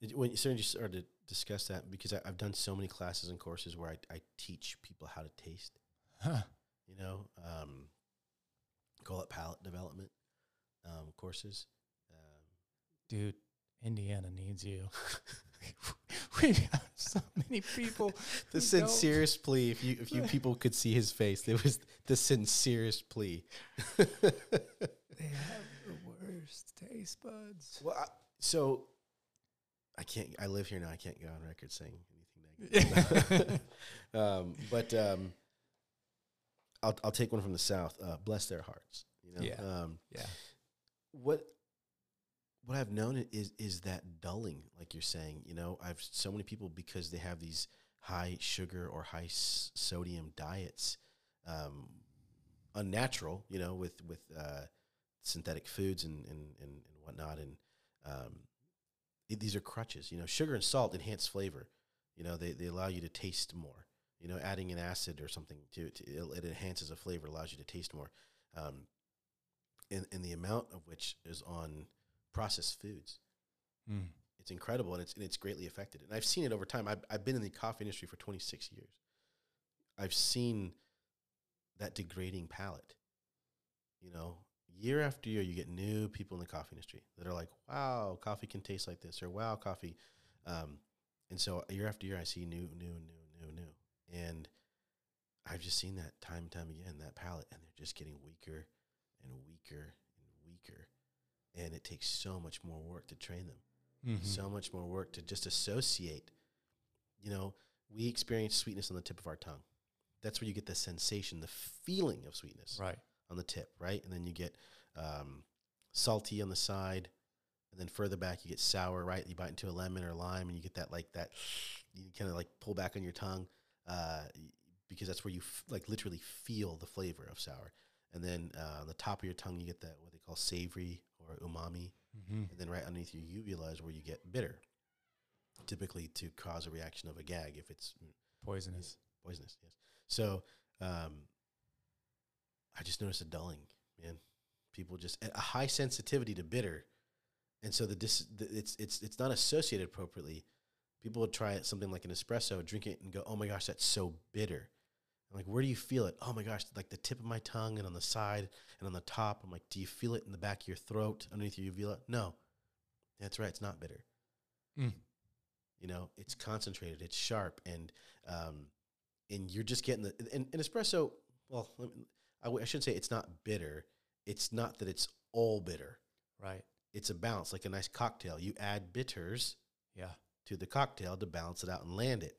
It, when you started to discuss that because I, I've done so many classes and courses where I, I teach people how to taste. Huh. You know, um, call it palate development um, courses. Um, Dude, Indiana needs you. we have so many people. the who don't- sincerest plea. If you if you people could see his face, it was the sincerest plea. They have the worst taste buds. Well, I, so I can't. I live here now. I can't go on record saying anything negative. um, but um, I'll I'll take one from the south. Uh, bless their hearts. You know. Yeah. Um, yeah. what what I've known is is that dulling, like you're saying. You know, I've so many people because they have these high sugar or high s- sodium diets, um, unnatural. You know, with with uh, synthetic foods and and and, and whatnot, and um, i- these are crutches. You know, sugar and salt enhance flavor. You know, they they allow you to taste more. You know, adding an acid or something to, to it, it enhances a flavor, allows you to taste more. Um, and, and the amount of which is on processed foods. Mm. It's incredible and it's, and it's greatly affected. And I've seen it over time. I've, I've been in the coffee industry for 26 years. I've seen that degrading palate. You know, year after year, you get new people in the coffee industry that are like, wow, coffee can taste like this, or wow, coffee. Um, and so year after year, I see new, new, new, new, new. And I've just seen that time and time again, that palate, and they're just getting weaker and weaker and weaker. And it takes so much more work to train them, Mhm. so much more work to just associate. You know, we experience sweetness on the tip of our tongue. That's where you get the sensation, the feeling of sweetness right. on the tip, right? And then you get um, salty on the side, and then further back you get sour, right? You bite into a lemon or lime, and you get that like that. You kind of like pull back on your tongue uh, because that's where you f- like literally feel the flavor of sour. And then uh, on the top of your tongue you get that what they call savory or umami, Mm-hmm. and then right underneath your uvula is where you get bitter, typically to cause a reaction of a gag if it's mm, Poisonous. poisonous. Yes. So um, I just noticed a dulling, man. People just a high sensitivity to bitter, and so the, dis, the it's it's it's not associated appropriately. People would try something like an espresso, drink it, and go, "Oh my gosh, that's so bitter." I'm like, "Where do you feel it?" "Oh my gosh, like the tip of my tongue and on the side and on the top." I'm like, "Do you feel it in the back of your throat, underneath your uvula?" No, that's right. It's not bitter. Mm. You know, it's concentrated, it's sharp, and um, and you're just getting the and, and espresso. Well, let me- I, w- I should say it's not bitter. It's not that it's all bitter. Right. It's a balance, like a nice cocktail. You add bitters Yeah. to the cocktail to balance it out and land it.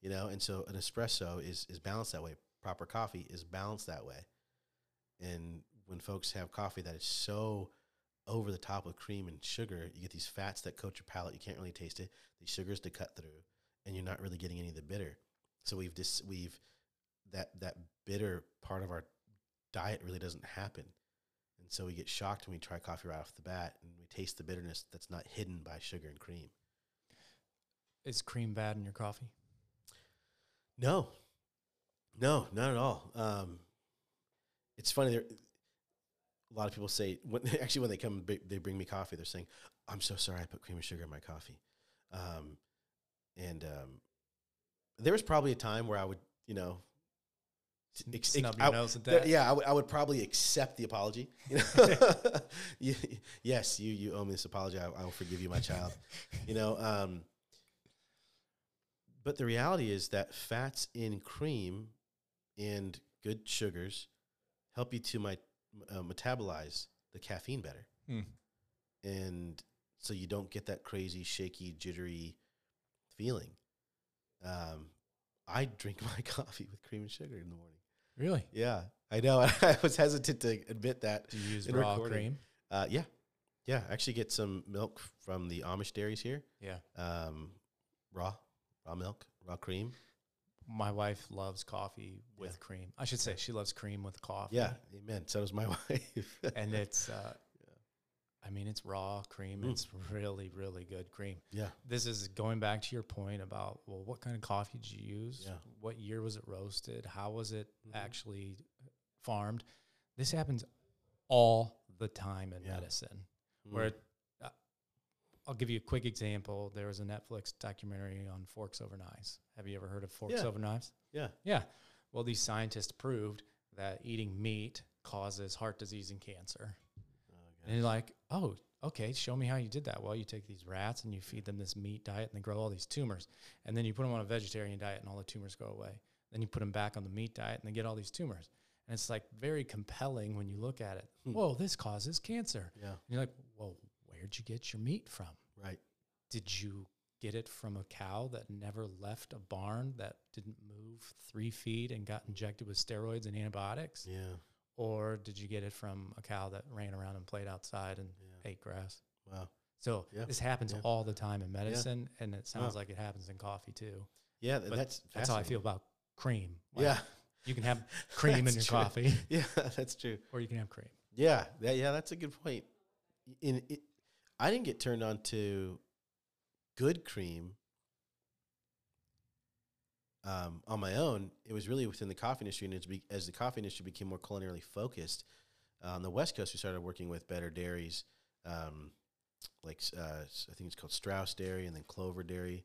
You know, and so an espresso is is balanced that way. Proper coffee is balanced that way. And when folks have coffee that is so over the top with cream and sugar, you get these fats that coat your palate. You can't really taste it. These sugars to cut through, and you're not really getting any of the bitter. So we've just we've that that bitter part of our diet really doesn't happen. And so we get shocked when we try coffee right off the bat and we taste the bitterness that's not hidden by sugar and cream. Is cream bad in your coffee? No, no, not at all. Um, it's funny. There, a lot of people say when actually when they come, they bring me coffee. They're saying, "I'm so sorry, I put cream and sugar in my coffee." Um, and um, there was probably a time where I would, you know, ex- Snub your I- nose at that. yeah, I would- would probably accept the apology. You know? You- yes, you you owe me this apology. I, I will forgive you, my child. you know, um, but the reality is that fats in cream and good sugars help you to my, uh, metabolize the caffeine better, Hmm. and so you don't get that crazy, shaky, jittery feeling. Um, I drink my coffee with cream and sugar in the morning. Really? Yeah, I know. I was hesitant to admit that. Do you use raw recording. cream? Uh, yeah, yeah. I actually get some milk from the Amish dairies here. Yeah. Um, raw, raw milk, raw cream. my wife loves coffee with cream. I should say she loves cream with coffee. Yeah, amen. So does my wife. and it's, uh, I mean, it's raw cream. Mm. It's really, really good cream. yeah, This is going back to your point about well, what kind of coffee did you use? Yeah. What year was it roasted? How was it Mhm. actually farmed? This happens all the time in Yeah. medicine. Mm. Where uh, I'll give you a quick example. There was a Netflix documentary on forks over knives. Have you ever heard of forks Yeah. over knives? yeah, Yeah. Well, these scientists proved that eating meat causes heart disease and cancer. Oh, And you're like, oh, okay, show me how you did that. Well, you take these rats and you feed them this meat diet and they grow all these tumors. And then you put them on a vegetarian diet and all the tumors go away. Then you put them back on the meat diet and they get all these tumors. And it's like very compelling when you look at it. Hmm. Whoa, this causes cancer. yeah, And you're like, well, where'd you get your meat from? right. Did you get it from a cow that never left a barn that didn't move three feet and got injected with steroids and antibiotics? Yeah, Or did you get it from a cow that ran around and played outside and yeah. ate grass? Wow. So Yeah, this happens yeah. all the time in medicine, and it sounds like it happens in coffee too. Yeah, But that's That's how I feel about cream. Like, Yeah, you can have cream in your true. coffee, yeah, that's true. or you can have cream. Yeah, that, yeah, that's a good point. In it, I didn't get turned on to good cream um, on my own. It was really within the coffee industry, and as, be, as the coffee industry became more culinarily focused uh, on the West Coast, we started working with better dairies, um, like uh, I think it's called Strauss Dairy, and then Clover Dairy,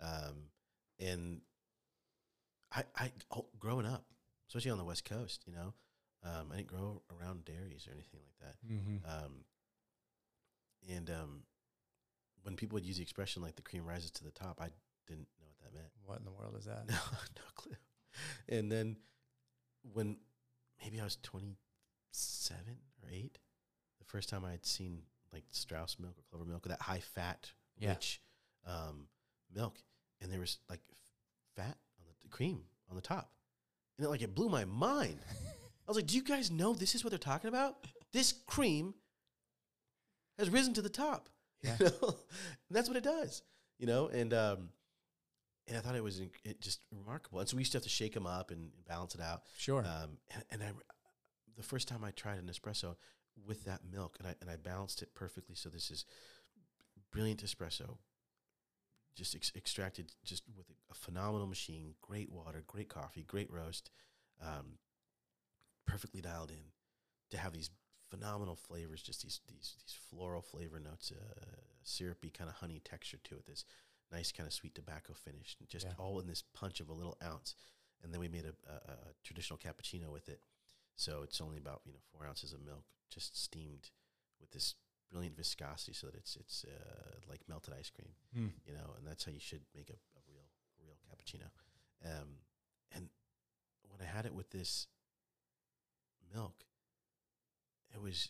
um, and I, I oh, growing up, especially on the West Coast, you know, um, I didn't grow around dairies or anything like that. Mm-hmm. Um, and um, when people would use the expression like the cream rises to the top, I didn't know what that meant. What in the world is that? No, no clue. And then when maybe I was 27 or 8, the first time I had seen like Strauss milk or Clover milk, that high fat, Yeah. rich um, milk, and there was like f- fat on the, the cream on the top. And it, like it blew my mind. I was like, "Do you guys know this is what they're talking about? This cream has risen to the top." Yeah. You know? and that's what it does. You know, and um, and I thought it was it just remarkable. And so we used to have to shake them up and, and balance it out. Sure. Um, and, and I, the first time I tried an espresso with that milk, and I and I balanced it perfectly. So this is brilliant espresso, just ex- extracted just with a, a phenomenal machine, great water, great coffee, great roast, um, perfectly dialed in to have these phenomenal flavors, just these these these floral flavor notes, uh, syrupy kind of honey texture to it. This nice kind of sweet tobacco finish, and just Yeah. all in this punch of a little ounce. And then we made a, a, a traditional cappuccino with it. So it's only about you know four ounces of milk, just steamed with this brilliant viscosity, so that it's it's uh, like melted ice cream Mm. you know, and that's how you should make a, a real a real cappuccino. Um, and when I had it with this milk, it was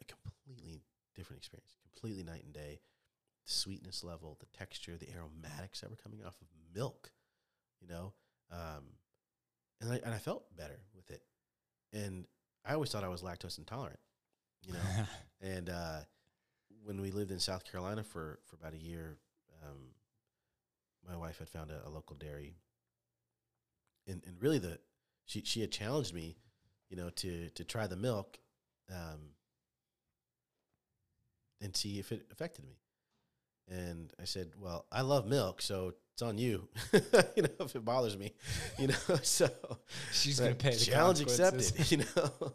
a completely different experience, completely night and day. The sweetness level, the texture, the aromatics that were coming off of milk, you know, um, and I and I felt better with it. And I always thought I was lactose intolerant, you know. And uh, when we lived in South Carolina for, for about a year, um, my wife had found a, a local dairy, and and really the she she had challenged me, you know, to to try the milk, um, and see if it affected me. And I said, "Well, I love milk, so it's on you. you know, if it bothers me, you know." So She's gonna pay the challenge accepted. You know,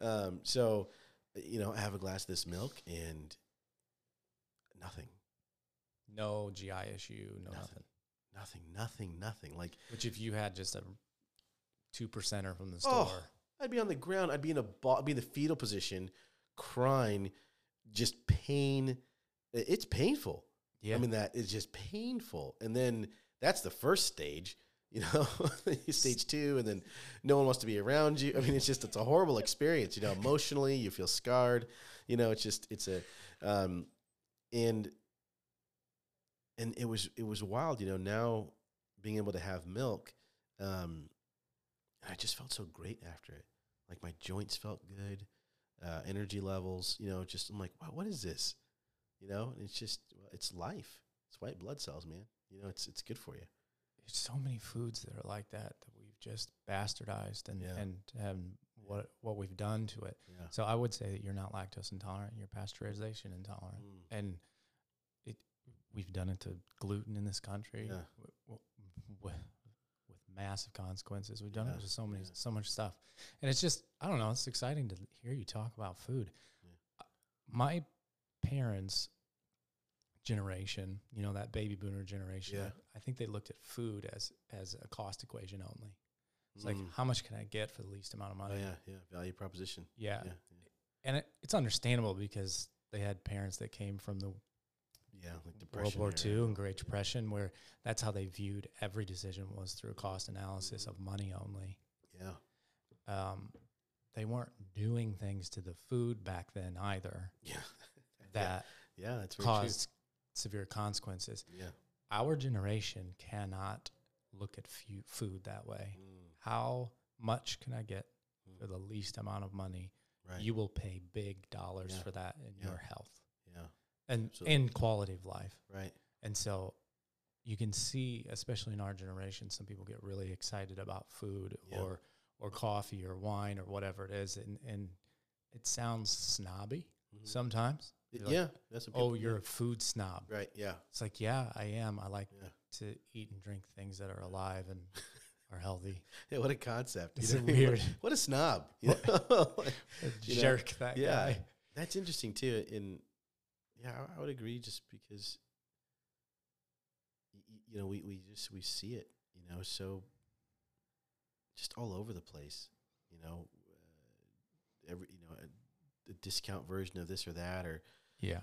um, so you know, I have a glass of this milk and nothing, no GI issue, no Nothing. nothing. nothing, nothing, nothing. Like Which if you had just a two percenter from the Oh, store, I'd be on the ground. I'd be in a ball, I'd be in the fetal position, crying, just pain. It's painful. yeah, I mean, that is just painful. And then that's the first stage, you know, stage two, and then no one wants to be around you. I mean, it's just, it's a horrible experience, you know, emotionally, you feel scarred, you know, it's just, it's a, um, and, and it was, it was wild, you know, now being able to have milk, um, I just felt so great after it. Like my joints felt good, uh, energy levels, you know, just, I'm like, wow, what is this? you know and it's just it's life it's white blood cells man you know it's it's good for you there's so many foods that are like that that we've just bastardized and Yeah. and and what what we've done to it. Yeah. So I would say that you're not lactose intolerant, you're pasteurization intolerant. Mm. And it we've done it to gluten in this country Yeah. w- w- with, with massive consequences. We've done Yeah, it with so many yeah. so much stuff. And it's just I don't know, it's exciting to hear you talk about food. Yeah. My parents generation, you know, that baby boomer generation, Yeah. I think they looked at food as as a cost equation only. It's like Mm. how much can I get for the least amount of Oh money? yeah, yeah. Value proposition. yeah. Yeah. And it, it's understandable because they had parents that came from the Yeah. Like World. War era. II and Great Depression, where that's how they viewed every decision was through cost analysis of money only. Yeah. Um, they weren't doing things to the food back then either Yeah. that Yeah. That's very caused severe consequences. Yeah. Our generation cannot look at food that way. Mm. How much can I get Mm. for the least amount of money? Right. You will pay big dollars Yeah. for that in Yeah. your health yeah. And Absolutely. in quality of life. Right. And so you can see, especially in our generation, some people get really excited about food Yeah. or or coffee or wine or whatever it is, and and it sounds snobby Mhm. sometimes. Like, yeah. That's what oh, you're a food snob. right. Yeah. It's like, yeah, I am. I like Yeah. to eat and drink things that are alive and are healthy. Yeah. What a concept. It's know? weird. What a snob. You know? Like, You know, Jerk that yeah. guy. That's interesting too. In yeah, I, I would agree. Just because y- you know we we just we see it. You know, so just all over the place. You know, uh, every you know a, a discount version of this or that, or Yeah.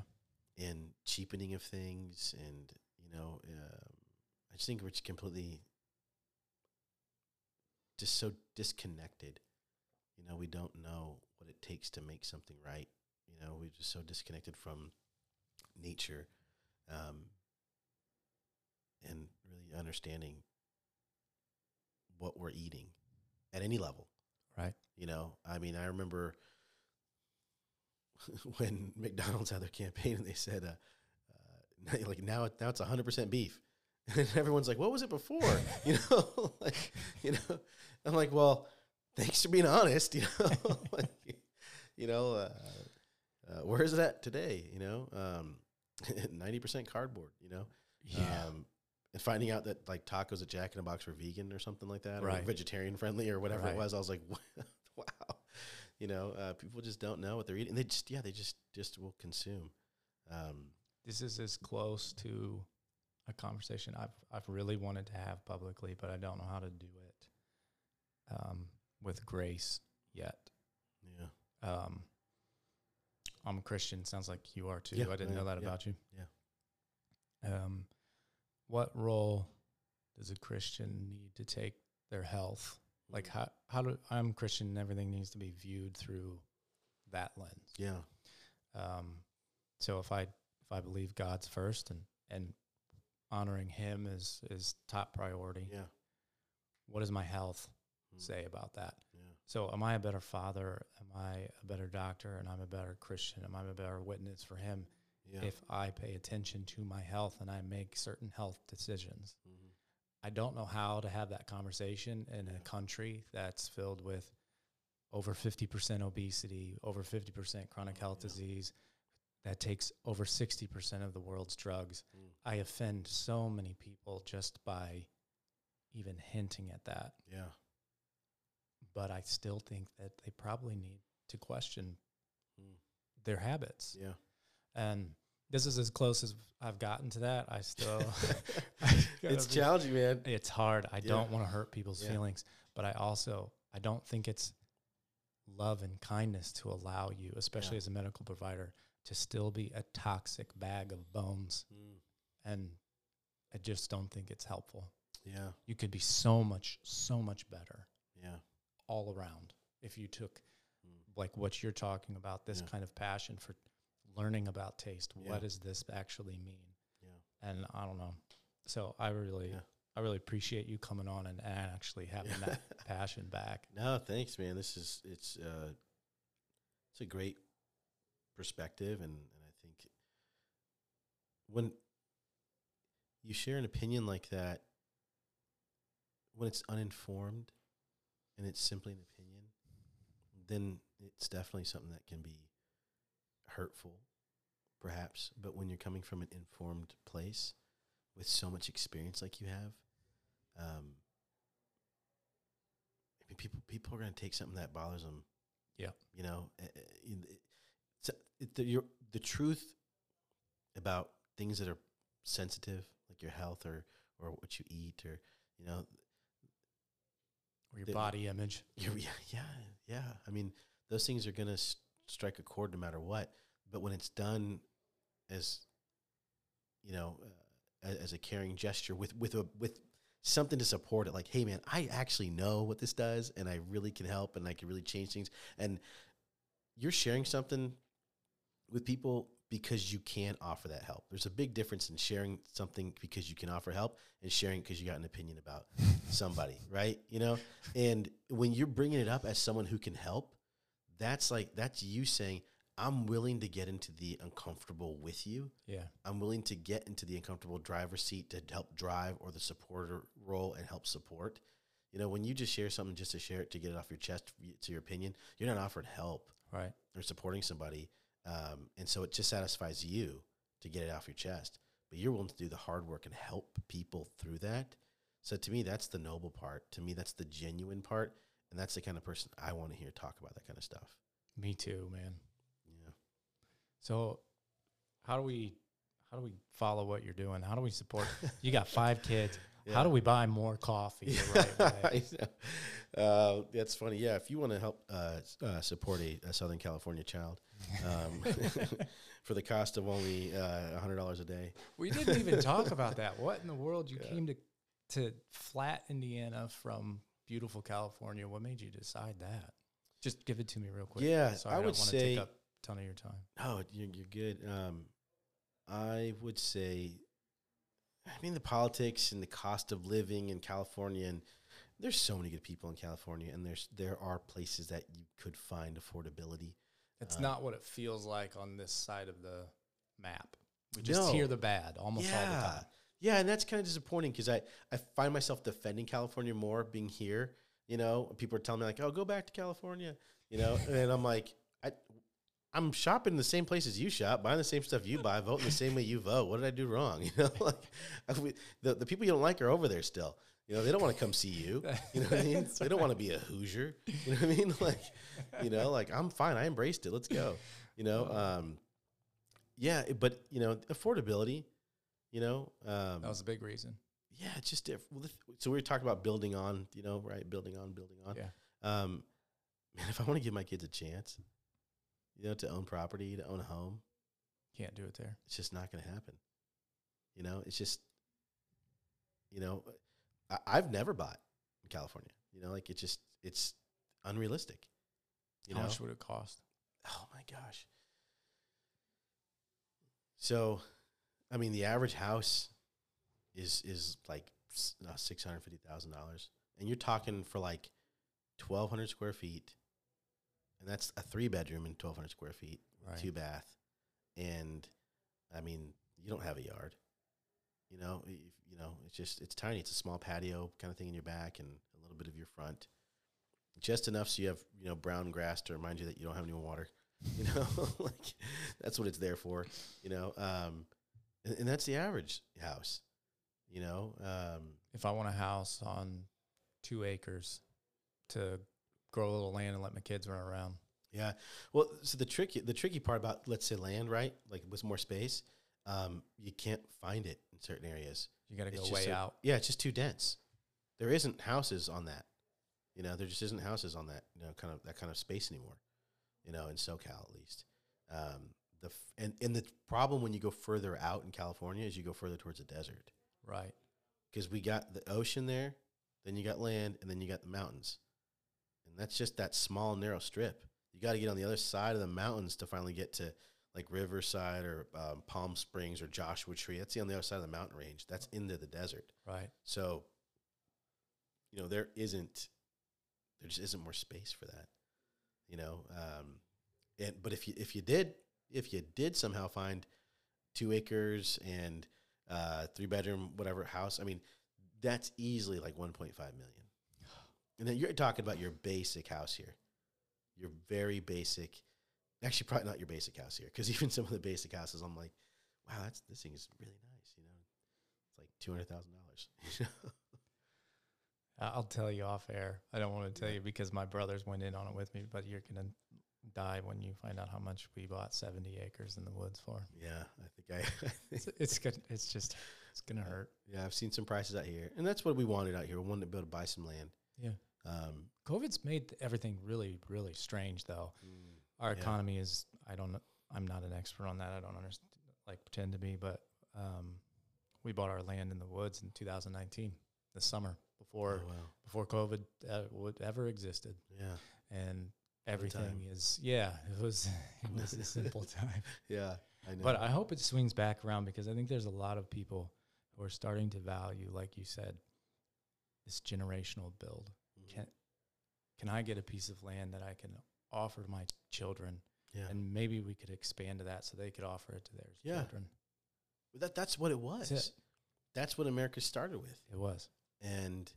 and cheapening of things, and you know, um, I just think we're just completely just so disconnected. You know, we don't know what it takes to make something right. You know, we're just so disconnected from nature, um, and really understanding what we're eating at any level. Right. You know, I mean, I remember when McDonald's had their campaign and they said, uh, uh, like now, it- now it's hundred percent beef, and everyone's like, "What was it before?" you know, like, you know, I'm like, "Well, thanks for being honest." You know, like, you know, uh, uh, where is it at today? You know, um, ninety percent cardboard. You know, Yeah. um, and finding out that like tacos at Jack in the Box were vegan or something like that, or vegetarian friendly or whatever Right. it was, I was like, wow. You know, uh, people just don't know what they're eating. They just, yeah, they just just will consume. Um, this is as close to a conversation I've I've really wanted to have publicly, but I don't know how to do it um, with grace yet. yeah, Um, I'm a Christian. Sounds like you are too. Yeah, I didn't know that yeah, about you. yeah. Um, what role does a Christian need to take their health? Like Mm. how how do I'm Christian and everything needs to be viewed through that lens. yeah, Um, so if I if I believe God's first and and honoring Him is is top priority, yeah, what does my health Mm. say about that? So am I a better father? Am I a better doctor? And I'm a better Christian? Am I a better witness for Him yeah. if I pay attention to my health and I make certain health decisions? Mhm. I don't know how to have that conversation in a country that's filled with over 50% obesity, over 50% chronic health Yeah. disease, that takes over 60% of the world's drugs. Mm. I offend so many people just by even hinting at that. yeah, But I still think that they probably need to question Mm. their habits. yeah. And this is as close as I've gotten to that. I still, I it's be- challenging, man. it's hard. I Yeah. don't want to hurt people's Yeah. feelings, but I also I don't think it's love and kindness to allow you, especially Yeah. as a medical provider, to still be a toxic bag of bones. Mm. And I just don't think it's helpful. Yeah, You could be so much, so much better all around if you took Mm. like what you're talking about, this Yeah. kind of passion for learning about taste. Yeah. What does this actually mean? yeah. And I don't know. So I really Yeah. I really appreciate you coming on and, and actually having that passion back. No, thanks, man. This is it's uh, it's a great perspective, and and I think when you share an opinion like that, when it's uninformed and it's simply an opinion, then it's definitely something that can be hurtful, perhaps. But when you're coming from an informed place with so much experience like you have, um, I mean, people people are going to take something that bothers them. Yeah. you know, uh, uh, in- it's, it, the, your, the truth about things that are sensitive, like your health or or what you eat, or you know, Or your body image. yeah, yeah, yeah. I mean, those things are going to s- strike a chord no matter what. But when it's done as, you know, uh, as, as a caring gesture with with a with something to support it, like, hey, man, I actually know what this does, and I really can help, and I can really change things. And you're sharing something with people because you can offer that help. There's a big difference in sharing something because you can offer help and sharing because you got an opinion about somebody, right? You know, and when you're bringing it up as someone who can help, that's like that's you saying, "I'm willing to get into the uncomfortable with you. Yeah. I'm willing to get into the uncomfortable driver's seat to help drive or the supporter role and help support." You know, when you just share something just to share it to get it off your chest, to your opinion, you're not offering help Right. or supporting somebody. Um, and so it just satisfies you to get it off your chest. But you're willing to do the hard work and help people through that. So to me, that's the noble part. To me, that's the genuine part. And that's the kind of person I want to hear talk about that kind of stuff. Me too, man. Yeah. So how do we how do we follow what you're doing? How do we support you got five kids. How do we buy more coffee the right way? Uh, that's funny. Yeah, if you want to help uh, uh, support a, a Southern California child um, for the cost of only uh, hundred dollars a day, We didn't even talk about that. What in the world? You came to to flat Indiana from beautiful California. What made you decide that? Just give it to me real quick. Yeah, Sorry, I don't would wanna say- take up a ton of your time. Oh, you're, you're good. Um, I would say, I mean, the politics and the cost of living in California, and there's so many good people in California, and there's there are places that you could find affordability. It's Uh, not what it feels like on this side of the map. We just hear the bad almost all the time. Yeah, and that's kind of disappointing because I, I find myself defending California more being here. You know, people are telling me like, "Oh, go back to California," you know, and I'm like, I, I'm shopping in the same places you shop, buying the same stuff you buy, voting the same way you vote. What did I do wrong? You know, like we- the the people you don't like are over there still. You know, they don't want to come see you. You know what I mean? They don't want to be a Hoosier. You know what I mean? Like, you know, like I'm fine. I embraced it. Let's go. You know, um, yeah, but you know, affordability. You know, um, That was a big reason. yeah, it's just different. So we were talking about building on, you know, right? Building on, building on. Yeah. Um, man, if I want to give my kids a chance, you know, to own property, to own a home, Can't do it there. it's just not going to happen. You know, it's just, you know, I, I've never bought in California. You know, like it just, it's unrealistic. You How know, much would it cost? oh my gosh. So, I mean, the average house is is like uh, six hundred fifty thousand dollars, and you're talking for like twelve hundred square feet, and that's a three bedroom and twelve hundred square feet, Right. two bath, and I mean, you don't have a yard. You know, if, you know, it's just it's tiny. It's a small patio kind of thing in your back and a little bit of your front, just enough so you have you know brown grass to remind you that you don't have any water. You know, like that's what it's there for. You know, um, and, and that's the average house. You know, um, If I want a house on two acres to grow a little land and let my kids run around. Yeah. Well, so the tricky the tricky part about let's say land, right? Like with more space, um, you can't find it in certain areas. You got to go way so- out. Yeah, it's just too dense. There isn't houses on that. You know, there just isn't houses on that. You know, kind of that kind of space anymore. You know, in SoCal at least. Um, the f- and and the problem when you go further out in California is you go further towards the desert Right. because we got the ocean there, then you got land, and then you got the mountains, that's just that small narrow strip. You got to get on the other side of the mountains to finally get to like Riverside or um, Palm Springs or Joshua Tree. That's on the other side of the mountain range. That's into the desert. Right. So, you know, there isn't, there just isn't more space for that. You know, um, and but if you if you did if you did somehow find two acres and uh, three bedroom whatever house, I mean, that's easily like 1.5 million. And then you're talking about your basic house here, your very basic. Actually, probably not your basic house here, because even some of the basic houses, I'm like, wow, that's this thing is really nice. You know, it's like two hundred thousand dollars. I'll tell you off air. I don't want to tell you because my brothers went in on it with me, but you're gonna die when you find out how much we bought 70 acres in the woods for. Yeah, I think I. It's it's good. It's just it's gonna hurt. yeah, I've seen some prices out here, and that's what we wanted out here. We wanted to be able to buy some land. Yeah. Um, COVID's made everything really really strange though. Our Yeah. economy is I don't know. I'm not an expert on that. I don't understand like pretend to be, but um, we bought our land in the woods in 2019, the summer before oh, wow. before COVID uh, would ever existed, Yeah. and everything is yeah. It was it was a simple time, Yeah. I know. but I hope it swings back around because I think there's a lot of people who are starting to value, like you said, this generational build. Can can I get a piece of land that I can offer to my children, yeah. and maybe we could expand to that so they could offer it to their Yeah. children. That that's what it was. That's it. That's what America started with. It was. and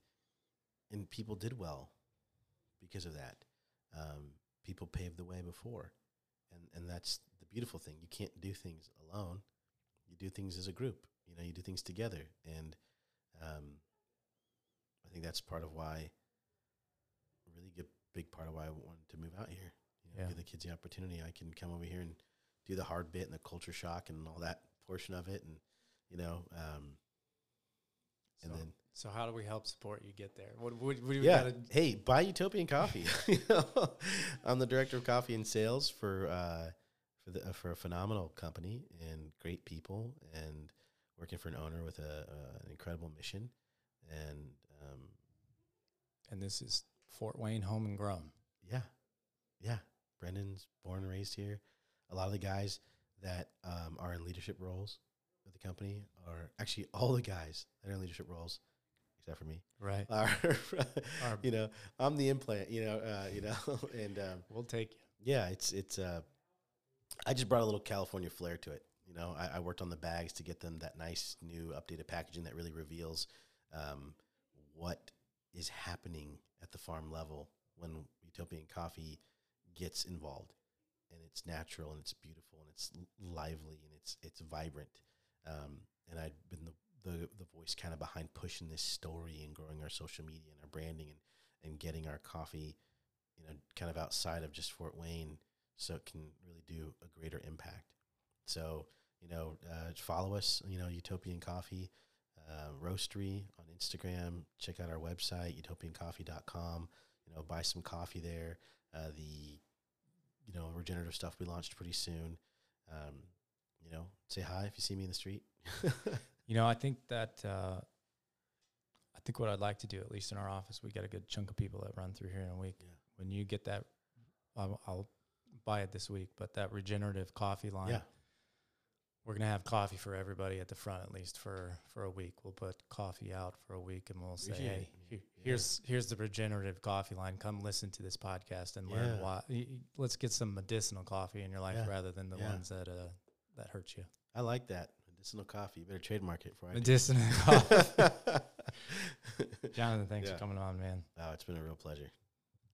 and people did well because of that. Um, people paved the way before, and and that's the beautiful thing. You can't do things alone. You do things as a group. You know, you do things together, and um, I think that's part of why, really good big part of why I wanted to move out here. You know, Yeah. give the kids the opportunity. I can come over here and do the hard bit and the culture shock and all that portion of it, and you know, um, and So- then So how do we help support you get there? What what, what do we yeah. gotta Hey, buy Utopian Coffee. You know, I'm the director of coffee and sales for uh, for the uh, for a phenomenal company and great people, and working for an owner with a, uh, an incredible mission. And um, and this is Fort Wayne home and grown. yeah, yeah. Brendan's born and raised here. A lot of the guys that um, are in leadership roles with the company are actually all the guys that are in leadership roles, except for me, Right. are Our- you know, I'm the implant, you know, uh, you know, and um, we'll take you. yeah, it's it's. Uh, I just brought a little California flair to it. You know, I, I worked on the bags to get them that nice new updated packaging that really reveals um, what is happening at the farm level when Utopian Coffee gets involved, and it's natural and it's beautiful and it's lively and it's it's vibrant. Um, and I've been the the, the voice kind of behind pushing this story and growing our social media and our branding and, and getting our coffee, you know, kind of outside of just Fort Wayne so it can really do a greater impact. So, you know, uh, follow us, you know, Utopian Coffee uh, Roastery on Instagram. Check out our website, utopiancoffee.com. You know, buy some coffee there. Uh, the, you know, regenerative stuff we launched pretty soon. Um, you know, say hi if you see me in the street. You know, I think that uh, I think what I'd like to do, at least in our office, we got a good chunk of people that run through here in a week. Yeah. When you get that, I'll, I'll buy it this week. But that regenerative coffee line, yeah. We're gonna have coffee for everybody at the front at least for for a week. We'll put coffee out for a week, and we'll say, hey, Yeah. here's here's the regenerative coffee line. Come listen to this podcast and learn Yeah. why. Let's get some medicinal coffee in your life rather than the ones that uh that hurt you. I like that. Medicinal coffee. You better trademark it for. Medicinal coffee. Jonathon, thanks for coming on, man. oh, it's been a real pleasure.